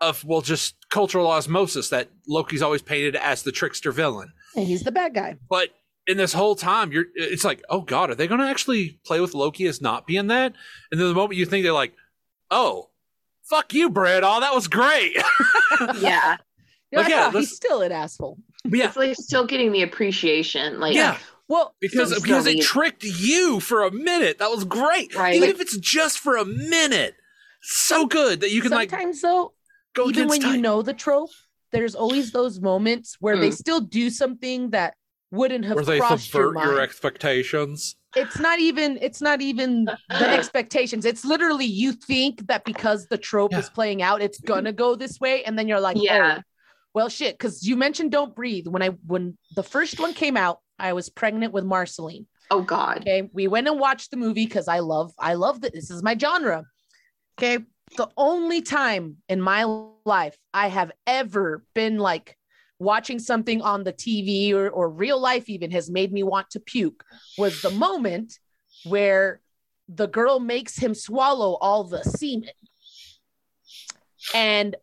of well just cultural osmosis that Loki's always painted as the trickster villain. And he's the bad guy. But in this whole time, you're it's like, oh god, are they going to actually play with Loki as not being that? And then the moment you think they're like, oh, fuck you, Brad, oh, that was great. Yeah. You're Like, like, yeah, oh, he's still an asshole. But yeah, It's like still getting the appreciation. Like yeah, Well, because so because it tricked you for a minute. That was great, Right. even Like- if it's just for a minute. So good that you can like sometimes though, go even when against you know the trope, there's always those moments where they Mm. still do something that wouldn't have where they crossed your subvert mind. your expectations. it's not even it's not even the expectations. It's literally you think that because the trope Yeah. is playing out, it's gonna go this way, and then you're like, Yeah. oh, well, shit. Because you mentioned "Don't Breathe" when I when the first one came out, I was pregnant with Marceline. oh god. Okay, we went and watched the movie because I love I love that this is my genre. Okay, the only time in my life I have ever been like watching something on the TV or, or real life even has made me want to puke was the moment where the girl makes him swallow all the semen. And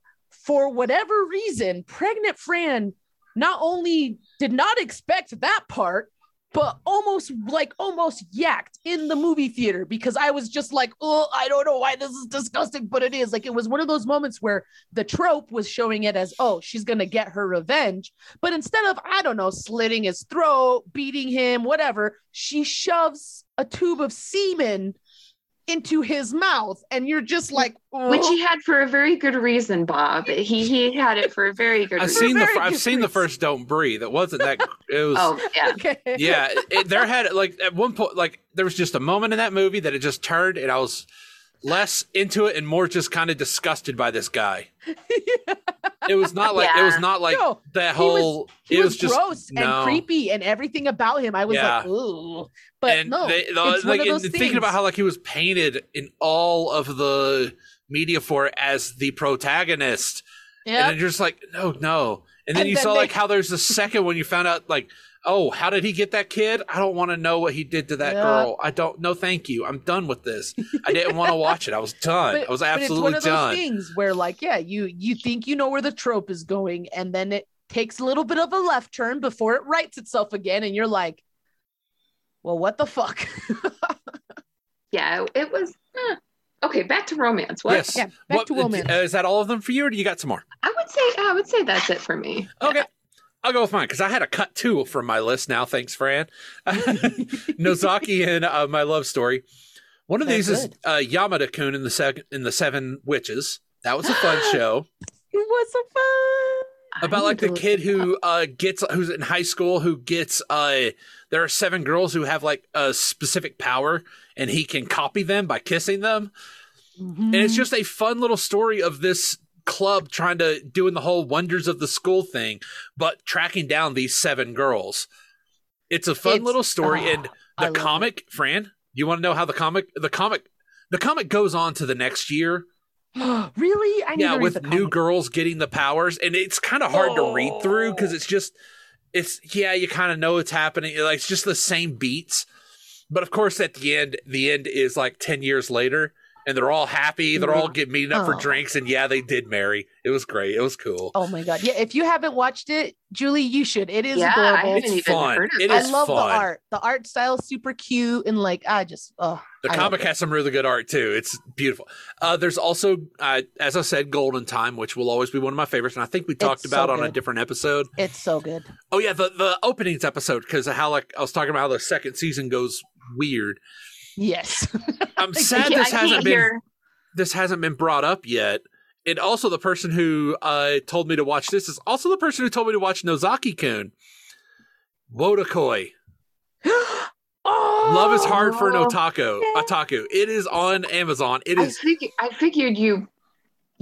for whatever reason, pregnant Fran not only did not expect that part, but almost like almost yacked in the movie theater because I was just like, oh, I don't know why this is disgusting, but it is. Like it was one of those moments where the trope was showing it as, oh, she's gonna get her revenge. But instead of, I don't know, slitting his throat, beating him, whatever, she shoves a tube of semen into his mouth. And you're just like, Which oh. he had for a very good reason, Bob. He he had it for a very good I've reason. seen the very I've good seen the first "Don't Breathe." It wasn't that. It was. Oh yeah. okay. Yeah, it, it- there had like at one point like there was just a moment in that movie that it just turned and I was less into it and more just kind of disgusted by this guy. It was not like it was not like No, that he was- whole. He it was, was, just gross no. and creepy and everything about him. I was Yeah. like, ooh. But and no, they, it's like, one of and those thinking things. about how like he was painted in all of the media for as the protagonist and yeah, then you're just like no no and then And you then saw they- like how there's a second when you found out like oh how did he get that kid i don't want to know what he did to that Yeah. girl i don't no thank you i'm done with this i didn't want to watch it i was done i was absolutely but it's absolutely one of those things where like yeah you you think you know where the trope is going and then it takes a little bit of a left turn before it rights itself again and you're like well what the fuck Yeah, it was eh. okay. Back to romance. What? yes Yeah, back What- to romance. uh, is that all of them for you or do you got some more I would say I would say that's it for me. okay I'll go with mine because I had a cut two from my list now. Thanks, Fran. Nozaki and uh, my love story. One of They're these is uh, Yamada Kun in the second in the Seven Witches. That was a fun show. it was so fun about like the kid who uh gets who's in high school who gets uh there are seven girls who have like a specific power and he can copy them by kissing them and it's just a fun little story of this club trying to doing the whole wonders of the school thing but tracking down these seven girls. It's a fun It's- little story oh, and the love it. comic fran you want to know how the comic the comic the comic goes on to the next year. Really? I yeah with new girls getting the powers and it's kind of hard to read through oh. because it's just it's yeah you kind of know it's happening like it's just the same beats. But of course at the end the end is like 10 years later and they're all happy. They're all getting meeting up for Oh. drinks, and yeah, they did marry. It was great. It was cool. Oh my god. Yeah, if you haven't watched it, Julie, you should. It is Yeah, I adorable. haven't It's even fun. heard of It I love fun. the art. The art style is super cute and like I just oh The I comic has some really good art too. It's beautiful. Uh, there's also, uh, as I said, Golden Time, which will always be one of my favorites, and I think we talked It's about so on a different episode. It's so good. Oh yeah, the the openings episode because how like I was talking about how the second season goes weird. Yes. I'm sad this hasn't been hear. this hasn't been brought up yet. And also, the person who uh, told me to watch this is also the person who told me to watch Nozaki Kun. Wotakoi. oh, Love is hard for an otaku. Otaku. It is on Amazon. It is. I, fig- I figured you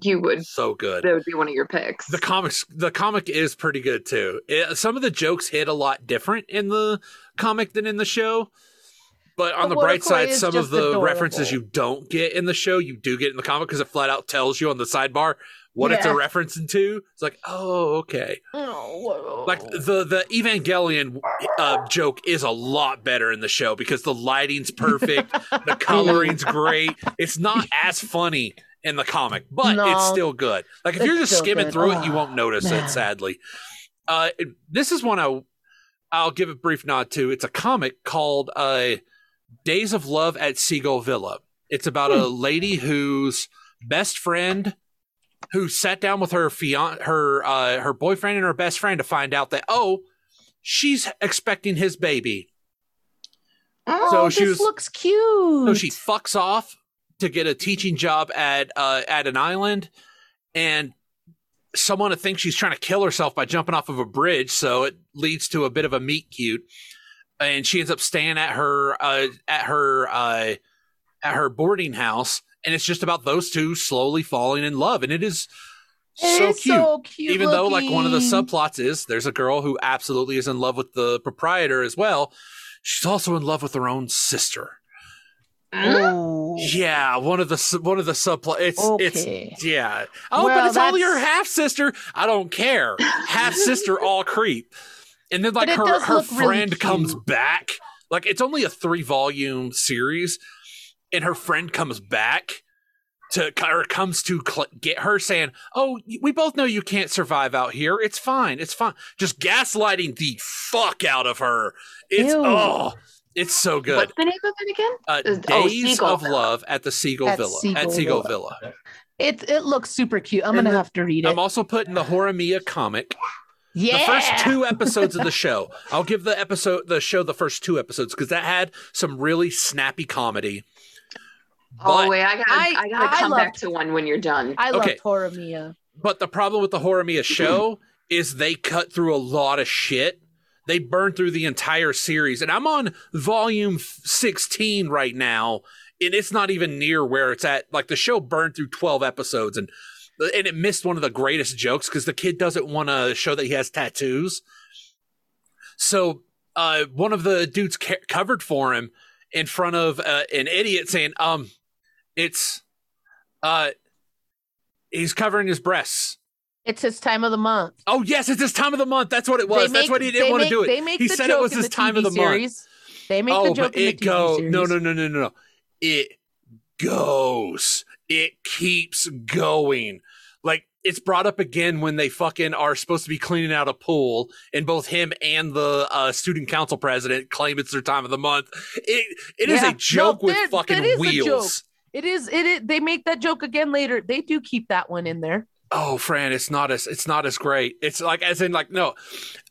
you would so good. that would be one of your picks. The comics, the comic is pretty good too. It, some of the jokes hit a lot different in the comic than in the show. But on But the bright side, some of the adorable. references you don't get in the show, you do get in the comic because it flat out tells you on the sidebar what it's a Yeah. reference to. It's like, oh, okay. Oh, Like the the Evangelion uh, joke is a lot better in the show because the lighting's perfect, the coloring's great. It's not as funny in the comic, but No. it's still good. Like if you're just skimming good. through it, you Oh, won't notice man. it. Sadly, uh, this is one I I'll give a brief nod to. It's a comic called uh, Days of Love at Seagull Villa. It's about a Hmm. lady whose best friend who sat down with her fian- her uh, her boyfriend and her best friend to find out that oh she's expecting his baby oh, so this she was- looks cute. so she fucks off to get a teaching job at uh, at an island and someone thinks she's trying to kill herself by jumping off of a bridge so it leads to a bit of a meet cute and she ends up staying at her uh, at her uh, at her boarding house. And it's just about those two slowly falling in love. And it is It so is cute. so cute. even though like one of the subplots is there's a girl who absolutely is in love with the proprietor as well. She's also in love with her own sister. Oh. yeah one of the su- one of the subplot it's Okay. it's yeah. Oh Well, but it's all that's- your half sister i don't care. Half sister all creep and then like her her look really friend comes back like it's only a three volume series and her friend comes back to or comes to cl- get her saying, "Oh, we both know you can't survive out here. It's fine. It's fine." Just gaslighting the fuck out of her. It's Ew. oh, it's so good. What's the name of it again? Uh, Is- oh, Days Seagull of Villa. Love at the Seagull At Villa. Seagull at Seagull Villa. Villa. It it looks super cute. I'm And gonna then have to read it. I'm also putting the Horimiya comic. Yeah. The first two episodes of the show. I'll give the episode the show the first two episodes because that had some really snappy comedy. Oh, but oh wait, I gotta I- I, gotta I come loved- back to one when you're done. I love Okay. Toramiya. But the problem with the Horimiya show is they cut through a lot of shit. They burn through the entire series. And I'm on volume 16 right now, and it's not even near where it's at. Like the show burned through 12 episodes and and it missed one of the greatest jokes because the kid doesn't want to show that he has tattoos. So uh, one of the dudes ca- covered for him in front of uh, an idiot saying, um, it's uh he's covering his breasts. It's his time of the month. Oh yes, it's his time of the month. That's what it was. They That's what he didn't want to make- do it. They make he the said joke it was his time TV of the month. series. They make oh, the joke but in it the TV go series. no no no no no no. It goes. It keeps going. Like it's brought up again when they fucking are supposed to be cleaning out a pool, and both him and the uh, student council president claim it's their time of the month. It it is Yeah. a joke No, with that- fucking that is wheels. It is. It, is. They make that joke again later. They do keep that one in there. Oh fran it's not as it's not as great. It's like as in like no.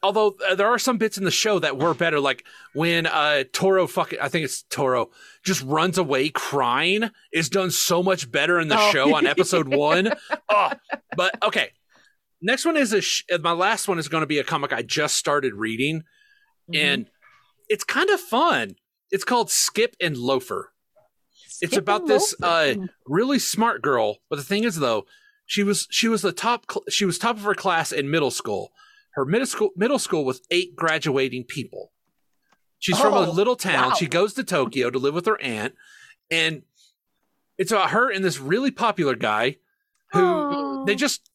Although uh, there are some bits in the show that were better like when uh toro fucking i think it's toro just runs away crying is done so much better in the Oh. show on episode one. Oh but okay. Next one is a sh- uh, my last one is going to be a comic i just started reading Mm-hmm. and it's kind of fun. It's called skip and loafer. It's about this uh really smart girl but the thing is though she was she was the top she was top of her class in middle school. Her middle school middle school with eight graduating people. She's from a Oh, little town. Wow. she goes to tokyo to live with her aunt. And it's about her and this really popular guy who Oh. they just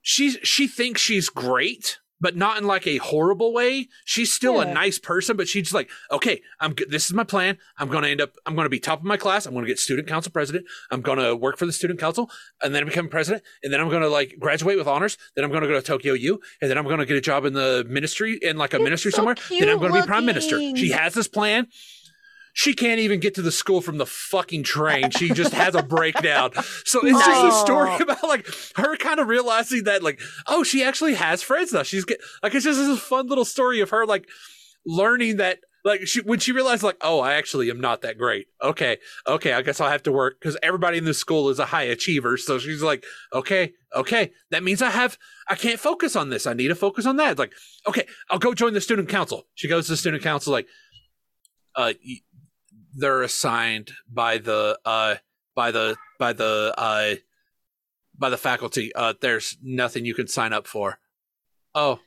she's she thinks she's great but not in like a horrible way. She's still a nice person, but she's like, okay, I'm good. This is my plan. I'm going to end up, I'm going to be top of my class. I'm going to get student council president. I'm going to work for the student council and then become president. And then I'm going to like graduate with honors. Then I'm going to go to Tokyo U. And then I'm going to get a job in the ministry, in like a It's ministry so somewhere. Then I'm going to be prime minister. She has this plan. She can't even get to the school from the fucking train. She just has a breakdown. So it's just a story about like her kind of realizing that like, oh, she actually has friends now. She's get like it's just this fun little story of her like learning that like she when she realized like, oh, I actually am not that great. Okay, okay, I guess I'll have to work because everybody in this school is a high achiever. So she's like, okay, okay, that means I have I can't focus on this. I need to focus on that. It's like, okay, I'll go join the student council. She goes to the student council like, uh, they're assigned by the uh by the by the uh by the faculty. Uh, there's nothing you can sign up for. Oh,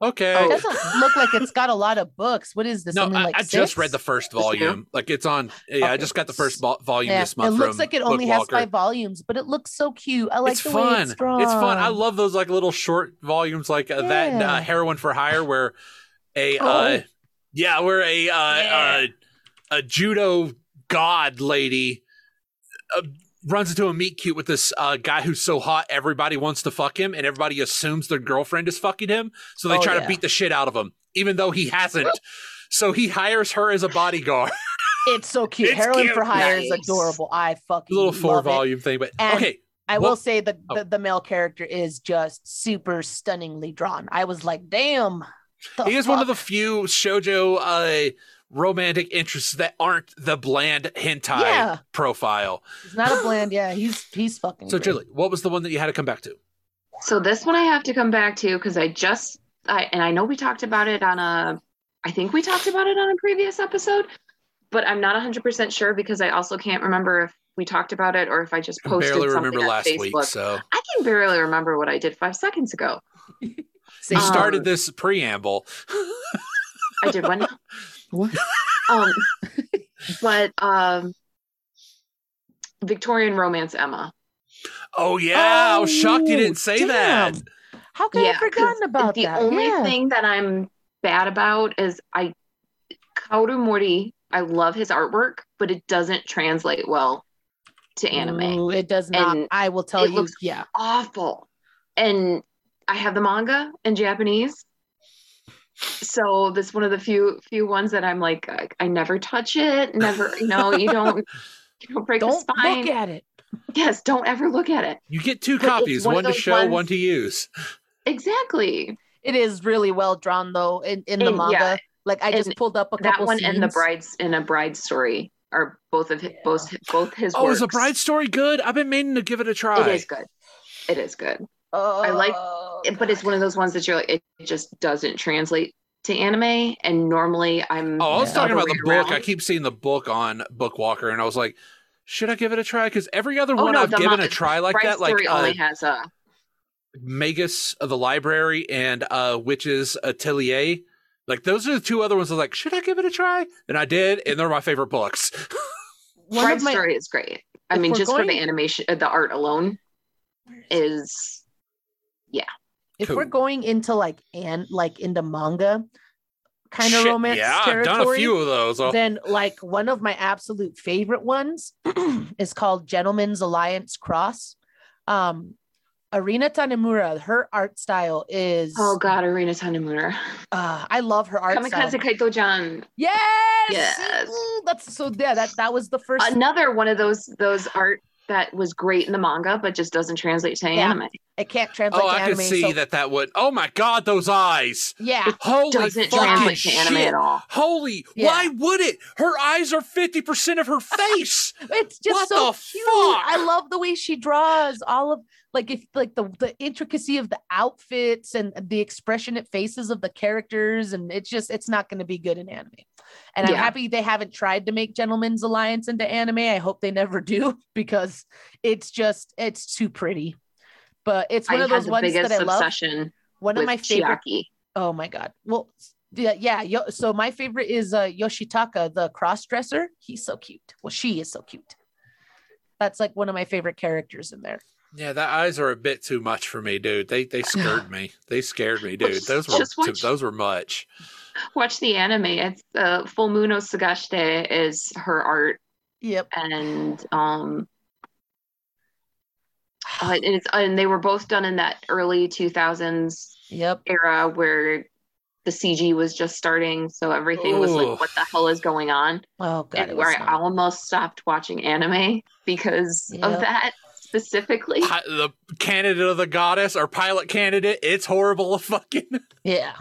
okay. Oh. It doesn't look like it's got a lot of books. What is this? no, I, like I just read the first volume. Like it's on. Yeah, I just got the first vol- volume Yeah, this month. it looks from like it only has Bookwalker. five volumes, but it looks so cute. I like it's the fun. way it's drawn. It's fun. I love those like little short volumes like uh, that uh, Heroine for Hire, where a Oh. uh, yeah, where a uh, Yeah. uh, a judo god lady uh, runs into a meet cute with this uh, guy who's so hot everybody wants to fuck him, and everybody assumes their girlfriend is fucking him, so they Oh, try to beat the shit out of him, even though he hasn't. So he hires her as a bodyguard. It's so cute. It's Heroine cute. for Hire is adorable. I fucking a little four love it. volume thing, but And okay. I What- will say that Oh. the, the male character is just super stunningly drawn. I was like, damn. he is one of the few shojo uh, romantic interests that aren't the bland hentai Yeah. profile. He's not a bland. Yeah, he's he's fucking. So, great. Julie, what was the one that you had to come back to? So this one I have to come back to because I just I and I know we talked about it on a I think we talked about it on a previous episode, but I'm not 100% sure because I also can't remember if we talked about it or if I just I posted barely something remember on last Facebook. week, so I can barely remember what I did 5 seconds ago. Same. you Um, started this preamble. I did one. What? Um but um Victorian romance Emma. Oh yeah, I was shocked you didn't say damn. that. How could I have 'cause forgotten about the that? The only yeah. thing that I'm bad about is I Kaoru Mori, I love his artwork, but it doesn't translate well to anime. Ooh, it does not. And I will tell it you. looks- yeah. Awful. And I have the manga in Japanese. So this one of the few few ones that I'm like I, I never touch it. Never, you know, you don't you don't break Don't the spine. look at it. yes, don't ever look at it. You get two But copies, one one, to show, ones- one to use. Exactly. It is really well drawn though in, in the And, manga. yeah, like I just and pulled up a That couple one and the bride's in a bride story are both of his, Yeah. both both his Oh, is a works. bride story good? I've been meaning to give it a try. It is good. It is good. Oh, I like it, but it's one of those ones that you're like, it just doesn't translate to anime. And normally I'm. Oh, I was talking about the way book. I keep seeing the book on Bookwalker, and I was like, should I give it a try? Because every other Oh, one no, I've given mo- a try like Bride that, like Story uh, only has a. Magus of the Library and uh, Witch Hat Atelier. Like those are the two other ones. I was like, should I give it a try? And I did, and they're my favorite books. one Bride my Story is great. I if mean, we're just for the animation, uh, the art alone is. If Cool. we're going into like and like into manga kind of Shit, romance Yeah, I've done a few of those. Oh, then like one of my absolute favorite ones is called Gentleman's Alliance Cross. Um Arina Tanemura, her art style is Oh God, Arina Tanemura. uh, I love her art Kamikaze style. Kaito Jeanne. Yes, Yes. Ooh, that's so yeah. That that was the first. Another one of those those art that was great in the manga, but just doesn't translate to Yeah. anime. it can't translate oh, to I anime. could see so- that that would. Oh my God, those eyes! Yeah, Holy Doesn't fucking translate to anime at all. Holy, Yeah. why would it? Her eyes are fifty percent of her face. it's just What so the cute. fuck? I love the way she draws all of like if like the the intricacy of the outfits and the expressionate faces of the characters, and it's just it's not going to be good in anime. And I'm happy they haven't tried to make Gentleman's Alliance into anime. I hope they never do because it's just it's too pretty. But it's one I of those ones that I love. One of my favorite Chiaki. Oh my god. Well, yeah, yeah. Yo, so my favorite is uh, Yoshitaka, the cross dresser. He's so cute. Well, she is so cute. That's like one of my favorite characters in there. Yeah, that eyes are a bit too much for me, dude. They they scared me. They scared me, dude. Just- Those were just watch- those were much. Watch the anime. It's uh, Full Moon o Sagashite is her art, Yep. and um, uh, and it's and they were both done in that early two thousands Yep. era where the CG was just starting, so everything was like, "What the hell is going on?" Oh god. and where I not- almost stopped watching anime because Yep. of that specifically. Pi- the candidate of the goddess or pilot candidate, it's horrible. Fucking Yeah.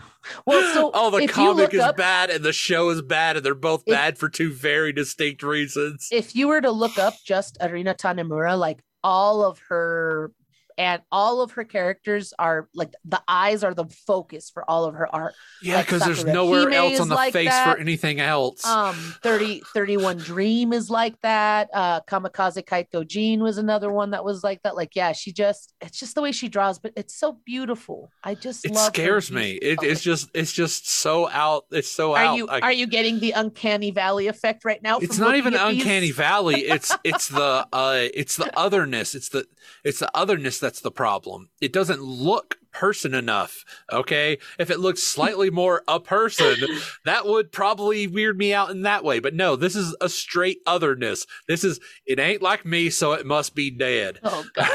Well, so oh, the comic is up, bad and the show is bad, and they're both If- bad for two very distinct reasons. if you were to look up just Arina Tanemura, like all of her and all of her characters are like the eyes are the focus for all of her art. yeah, like because there's nowhere Hime else on the like face that. for anything else. Um 30 31 Dream is like that. Uh Kamikaze Kaito Jeanne was another one that was like that. Like, yeah, she just it's just the way she draws, but it's so beautiful. I just it scares me. It, it's just it's just so out. It's so are out. you I- are you getting the uncanny valley effect right now? it's not even at these? uncanny valley it's it's the uh it's the otherness it's the it's the otherness that's the problem. It doesn't look person enough okay if it looked slightly more a person that would probably weird me out in that way but no this is a straight otherness this is it ain't like me so it must be dead Oh god.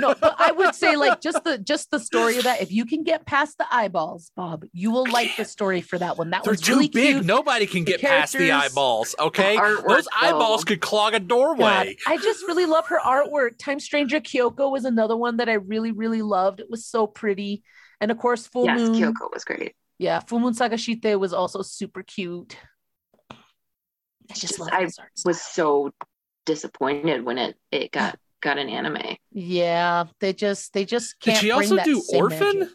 No, but I would say like just the just the story of that. If you can get past the eyeballs, Bob, you will like the story for that one. That they're was too really big cute. nobody can The get past the eyeballs okay artwork, those eyeballs could clog a God, doorway I just really love her artwork. Time Stranger Kyoko was another one that I really, really loved. It was so pretty. And of course, Full yes, Moon. Kyoko was great. Yeah, Full Moon Sagashite was also super cute. I just Just- love I Was so disappointed when it it got got an anime. Yeah, they just they just can't. Did she bring also that do Orphen?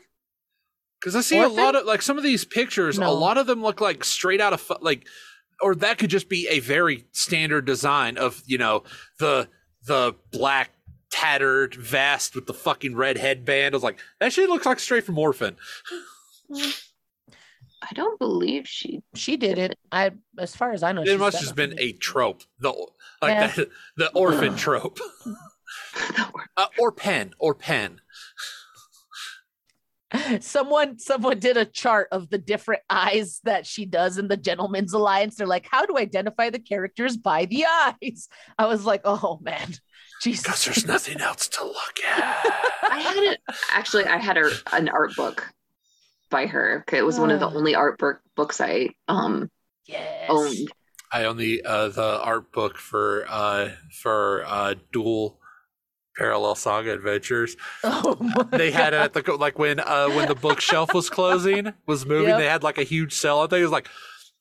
Because I see Orphen? a lot of like some of these pictures, a lot of them look like straight out of fu- like, or that could just be a very standard design of you know the the black tattered vest with the fucking red headband. I was like, that shit looks like straight from Orphen. I don't believe she. She did it. I, as far as I know, It must done have been a trope, the like Yeah. the, the orphan trope, uh, or pen, or pen. someone someone did a chart of the different eyes that she does in the gentleman's alliance they're like how to identify the characters by the eyes i was like oh man Because jesus there's nothing else to look at. I had it actually. I had her an art book by her. It was one of the Ah. only art book books I um yes owned. I own the uh, the art book for uh, for uh, dual parallel saga adventures. oh my They had it at the like when uh, when the bookshelf was closing was moving. Yep. They had like a huge sale. I think it was like,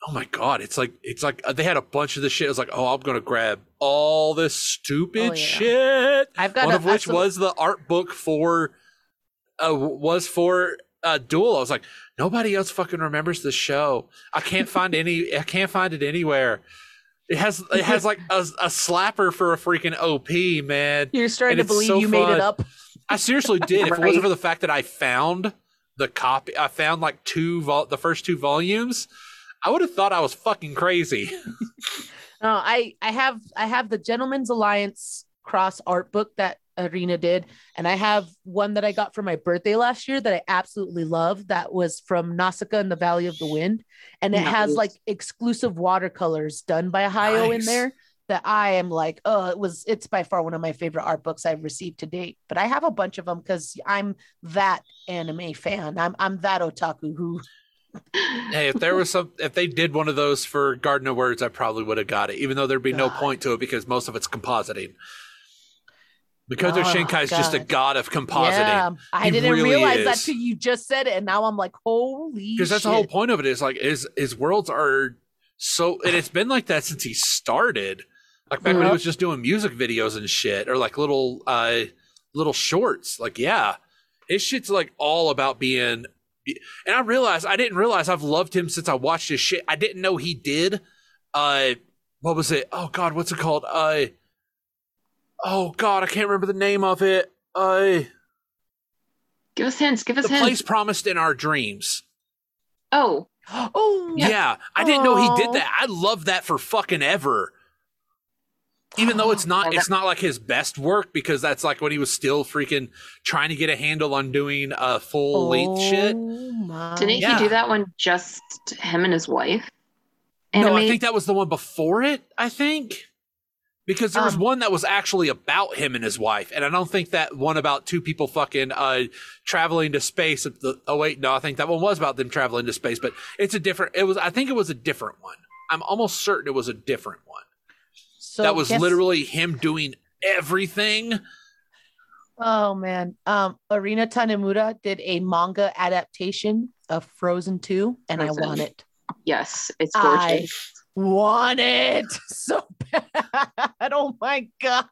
oh my god, it's like it's like uh, they had a bunch of the shit. It was like, oh, I'm gonna grab all this stupid Oh, yeah. shit. i've got One a, of which some- was the art book for uh, was for uh, Duel. I was like, nobody else fucking remembers the show. I can't find any. I can't find it anywhere. It has it has like a, a slapper for a freaking OP man. you're starting to believe so you made it up I seriously did. If it wasn't for the fact that I found the copy, I found like two vol- the first two volumes. I would have thought I was fucking crazy. no i i have i have the gentleman's alliance cross art book that Arina did and i have one that i got for my birthday last year that i absolutely love that was from nausicaa in the valley of the wind and it has like exclusive watercolors done by Hayao in there that i am like oh it was it's by far one of my favorite art books i've received to date but i have a bunch of them because i'm that anime fan. I'm i'm that otaku who hey, if there was some, if they did one of those for Garden of Words, I probably would have got it, even though there'd be no point to it because most of it's compositing. Because Oh, Shinkai is just a God. god of compositing. yeah i He didn't really realize that till you just said it and now i'm like holy because that's the whole point of it is like his his worlds are so and it's been like that since he started like back when he was just doing music videos and shit or like little uh little shorts like yeah his shit's like all about being and i realized i didn't realize i've loved him since i watched his shit i didn't know he did uh what was it oh god what's it called uh oh god i can't remember the name of it uh Give us hints. Give us the hints. place promised in our dreams Oh, oh Yeah. I didn't know he did that. I love that for fucking ever. Even though it's not it's not like his best work because that's like when he was still freaking trying to get a handle on doing uh full length shit. Oh my. Didn't Yeah. he do that one just him and his wife? No, I think that was the one before it, I think. Because there was Um, one that was actually about him and his wife, and I don't think that one about two people fucking uh traveling to space. At the, oh wait, no, I think that one was about them traveling to space, but it's a different. It was, I think it was a different one. I'm almost certain it was a different one. So that was guess- literally him doing everything. Oh man. Um Arina Tanemura did a manga adaptation of Frozen 2 and Frozen. I want it. yes, it's gorgeous. I want it so bad. Oh my god.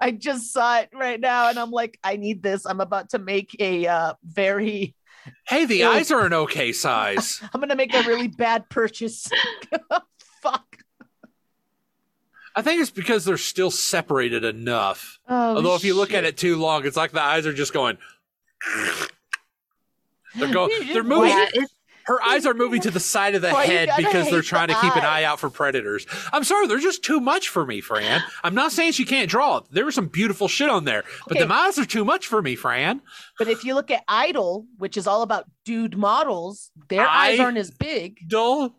I just saw it right now and I'm like I need this. I'm about to make a uh very Hey, the Ew. eyes are an okay size. I'm going to make a really bad purchase. I think it's because they're still separated enough. Oh, Although if you look at it too long, it's like the eyes are just going. They're going. They're moving. Yeah, Her eyes are moving to the side of the Why head because they're trying to the keep an eye out for predators. I'm sorry, they're just too much for me, Fran. I'm not saying she can't draw. There was some beautiful shit on there, but Okay. the eyes are too much for me, Fran. But if you look at Idol, which is all about dude models, their eyes aren't as big. Dull,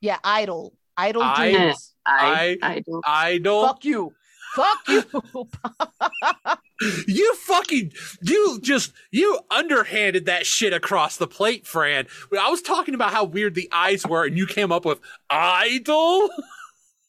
Yeah, Idol. Idol I- dreams. I, I, don't. idol. Fuck you. Fuck you. You fucking, you just, you underhanded that shit across the plate, Fran. I was talking about how weird the eyes were, and you came up with idol.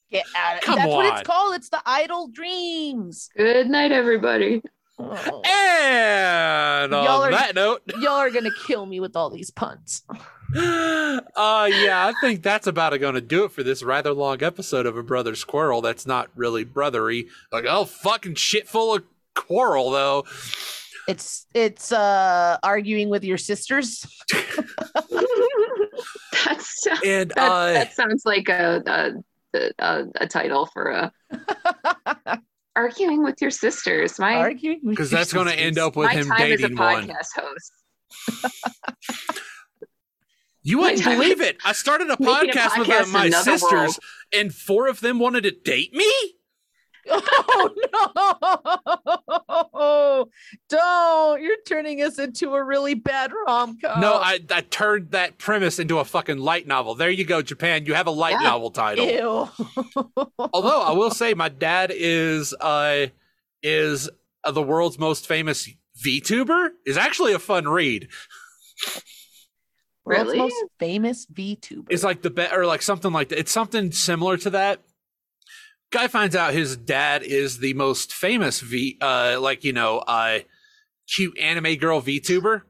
Get out of Come That's what it's called. It's the Idol dreams. Good night, everybody. Oh. And on Y'all are- that note, Y'all are gonna kill me with all these puns. uh yeah, I think that's about going to do it for this rather long episode of a Brother's Quarrel. That's not really brothery. Like, oh, fucking shit full of quarrel though. It's it's uh arguing with your sisters. That's And that, uh, that sounds like a a, a a title for a arguing with your sisters. My arguing because that's going to end up with my him time as a dating one. podcast host. You wouldn't believe it. I started a making a podcast with podcast uh, in my sisters, world. and four of them wanted to date me. Oh no! Don't! You're turning us into a really bad rom com. No, I, I turned that premise into a fucking light novel. There you go, Japan. You have a light Yeah. novel title. Ew. Although I will say, my dad is uh is uh, the world's most famous VTuber. Is actually a fun read. World's most famous VTuber. It's like the bet or like something like that. It's something similar to that. Guy finds out his dad is the most famous V, uh, like you know, uh, cute anime girl VTuber,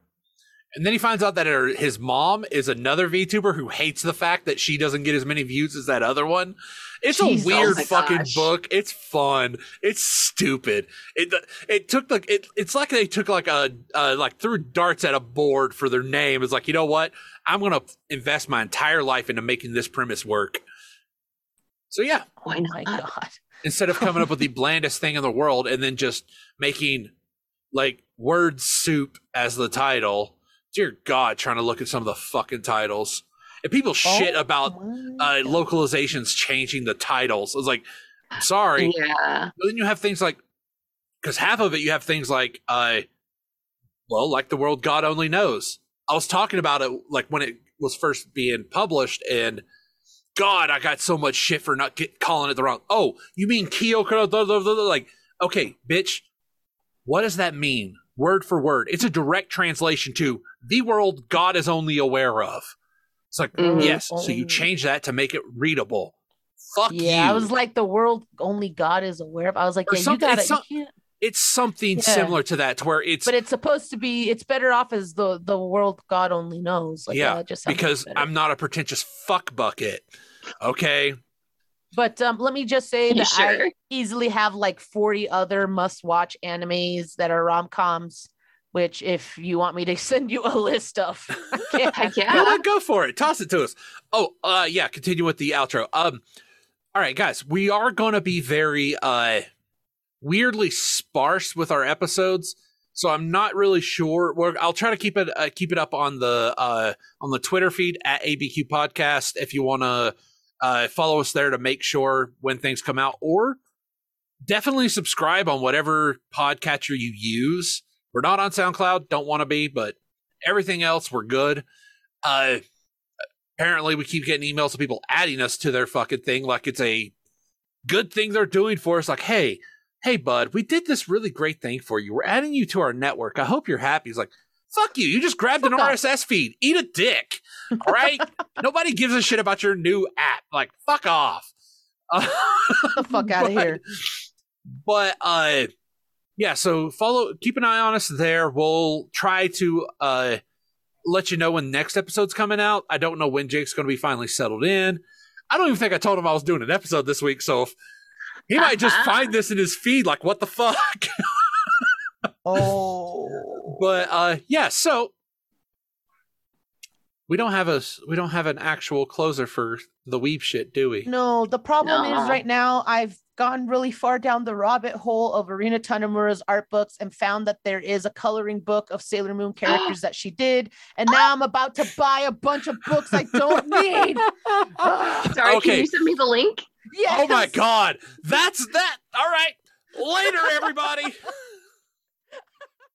and then he finds out that her, his mom is another VTuber who hates the fact that she doesn't get as many views as that other one. It's Jesus. a weird Oh fucking gosh. book. It's fun. It's stupid. It it took like it. It's like they took like a uh, like threw darts at a board for their name. It's like you know what? I'm gonna invest my entire life into making this premise work. So yeah, Why oh my god. instead of coming up with the blandest thing in the world and then just making like word soup as the title. Dear God, trying to look at some of the fucking titles. And people shit Oh about uh, localizations changing the titles. I was like, sorry. Yeah. But then you have things like, because half of it you have things like, uh, well, like the world God only knows. I was talking about it like when it was first being published, and God, I got so much shit for not get, calling it the wrong. Oh, you mean Kyoko? blah, blah, blah, blah. Like, okay, bitch, what does that mean? Word for word, it's a direct translation to the world God is only aware of. It's like, Mhm. yes, so you Oh. change that to make it readable. Fuck yeah, you. I was like the world only God is aware of. I was like, Or yeah, you gotta, some- you can't. It's something Yeah. similar to that to where it's But it's supposed to be. It's better off as the the world God only knows. Like, Yeah, yeah, just because better. I'm not a pretentious fuck bucket. Okay. But um, let me just say You that I easily have like 40 other must watch animes that are rom coms. Which, if you want me to send you a list of, Heck Go, yeah. on, go for it. Toss it to us. Oh, uh yeah, continue with the outro. Um all right, guys, we are gonna be very uh weirdly sparse with our episodes. So I'm not really sure. We're, I'll try to keep it uh, keep it up on the uh, on the Twitter feed at ABQ Podcast if you want to uh, follow us there to make sure when things come out, or definitely subscribe on whatever podcatcher you use. We're not on SoundCloud, don't want to be, but everything else we're good. Uh, apparently, we keep getting emails of people adding us to their fucking thing like it's a good thing they're doing for us. Like, hey, hey, bud, we did this really great thing for you. We're adding you to our network. I hope you're happy. He's like, fuck you. You just grabbed an off. RSS feed. Eat a dick. All right. Nobody gives a shit about your new app. Like, fuck off. Uh, the fuck out of here. But uh yeah, so follow keep an eye on us there. We'll try to uh let you know when next episode's coming out. I don't know when Jake's gonna be finally settled in. I don't even think I told him I was doing an episode this week, so if, he might just find this in his feed like what the fuck. Oh. but uh yeah, so we don't have a we don't have an actual closer for the weeb shit, do we? No, the problem No. is right now I've gone really far down the rabbit hole of Arina Tanemura's art books and found that there is a coloring book of Sailor Moon characters that she did. And now I'm about to buy a bunch of books I don't need. Sorry, Okay. can you send me the link? Yes. Oh my god. That's that. All right. Later everybody.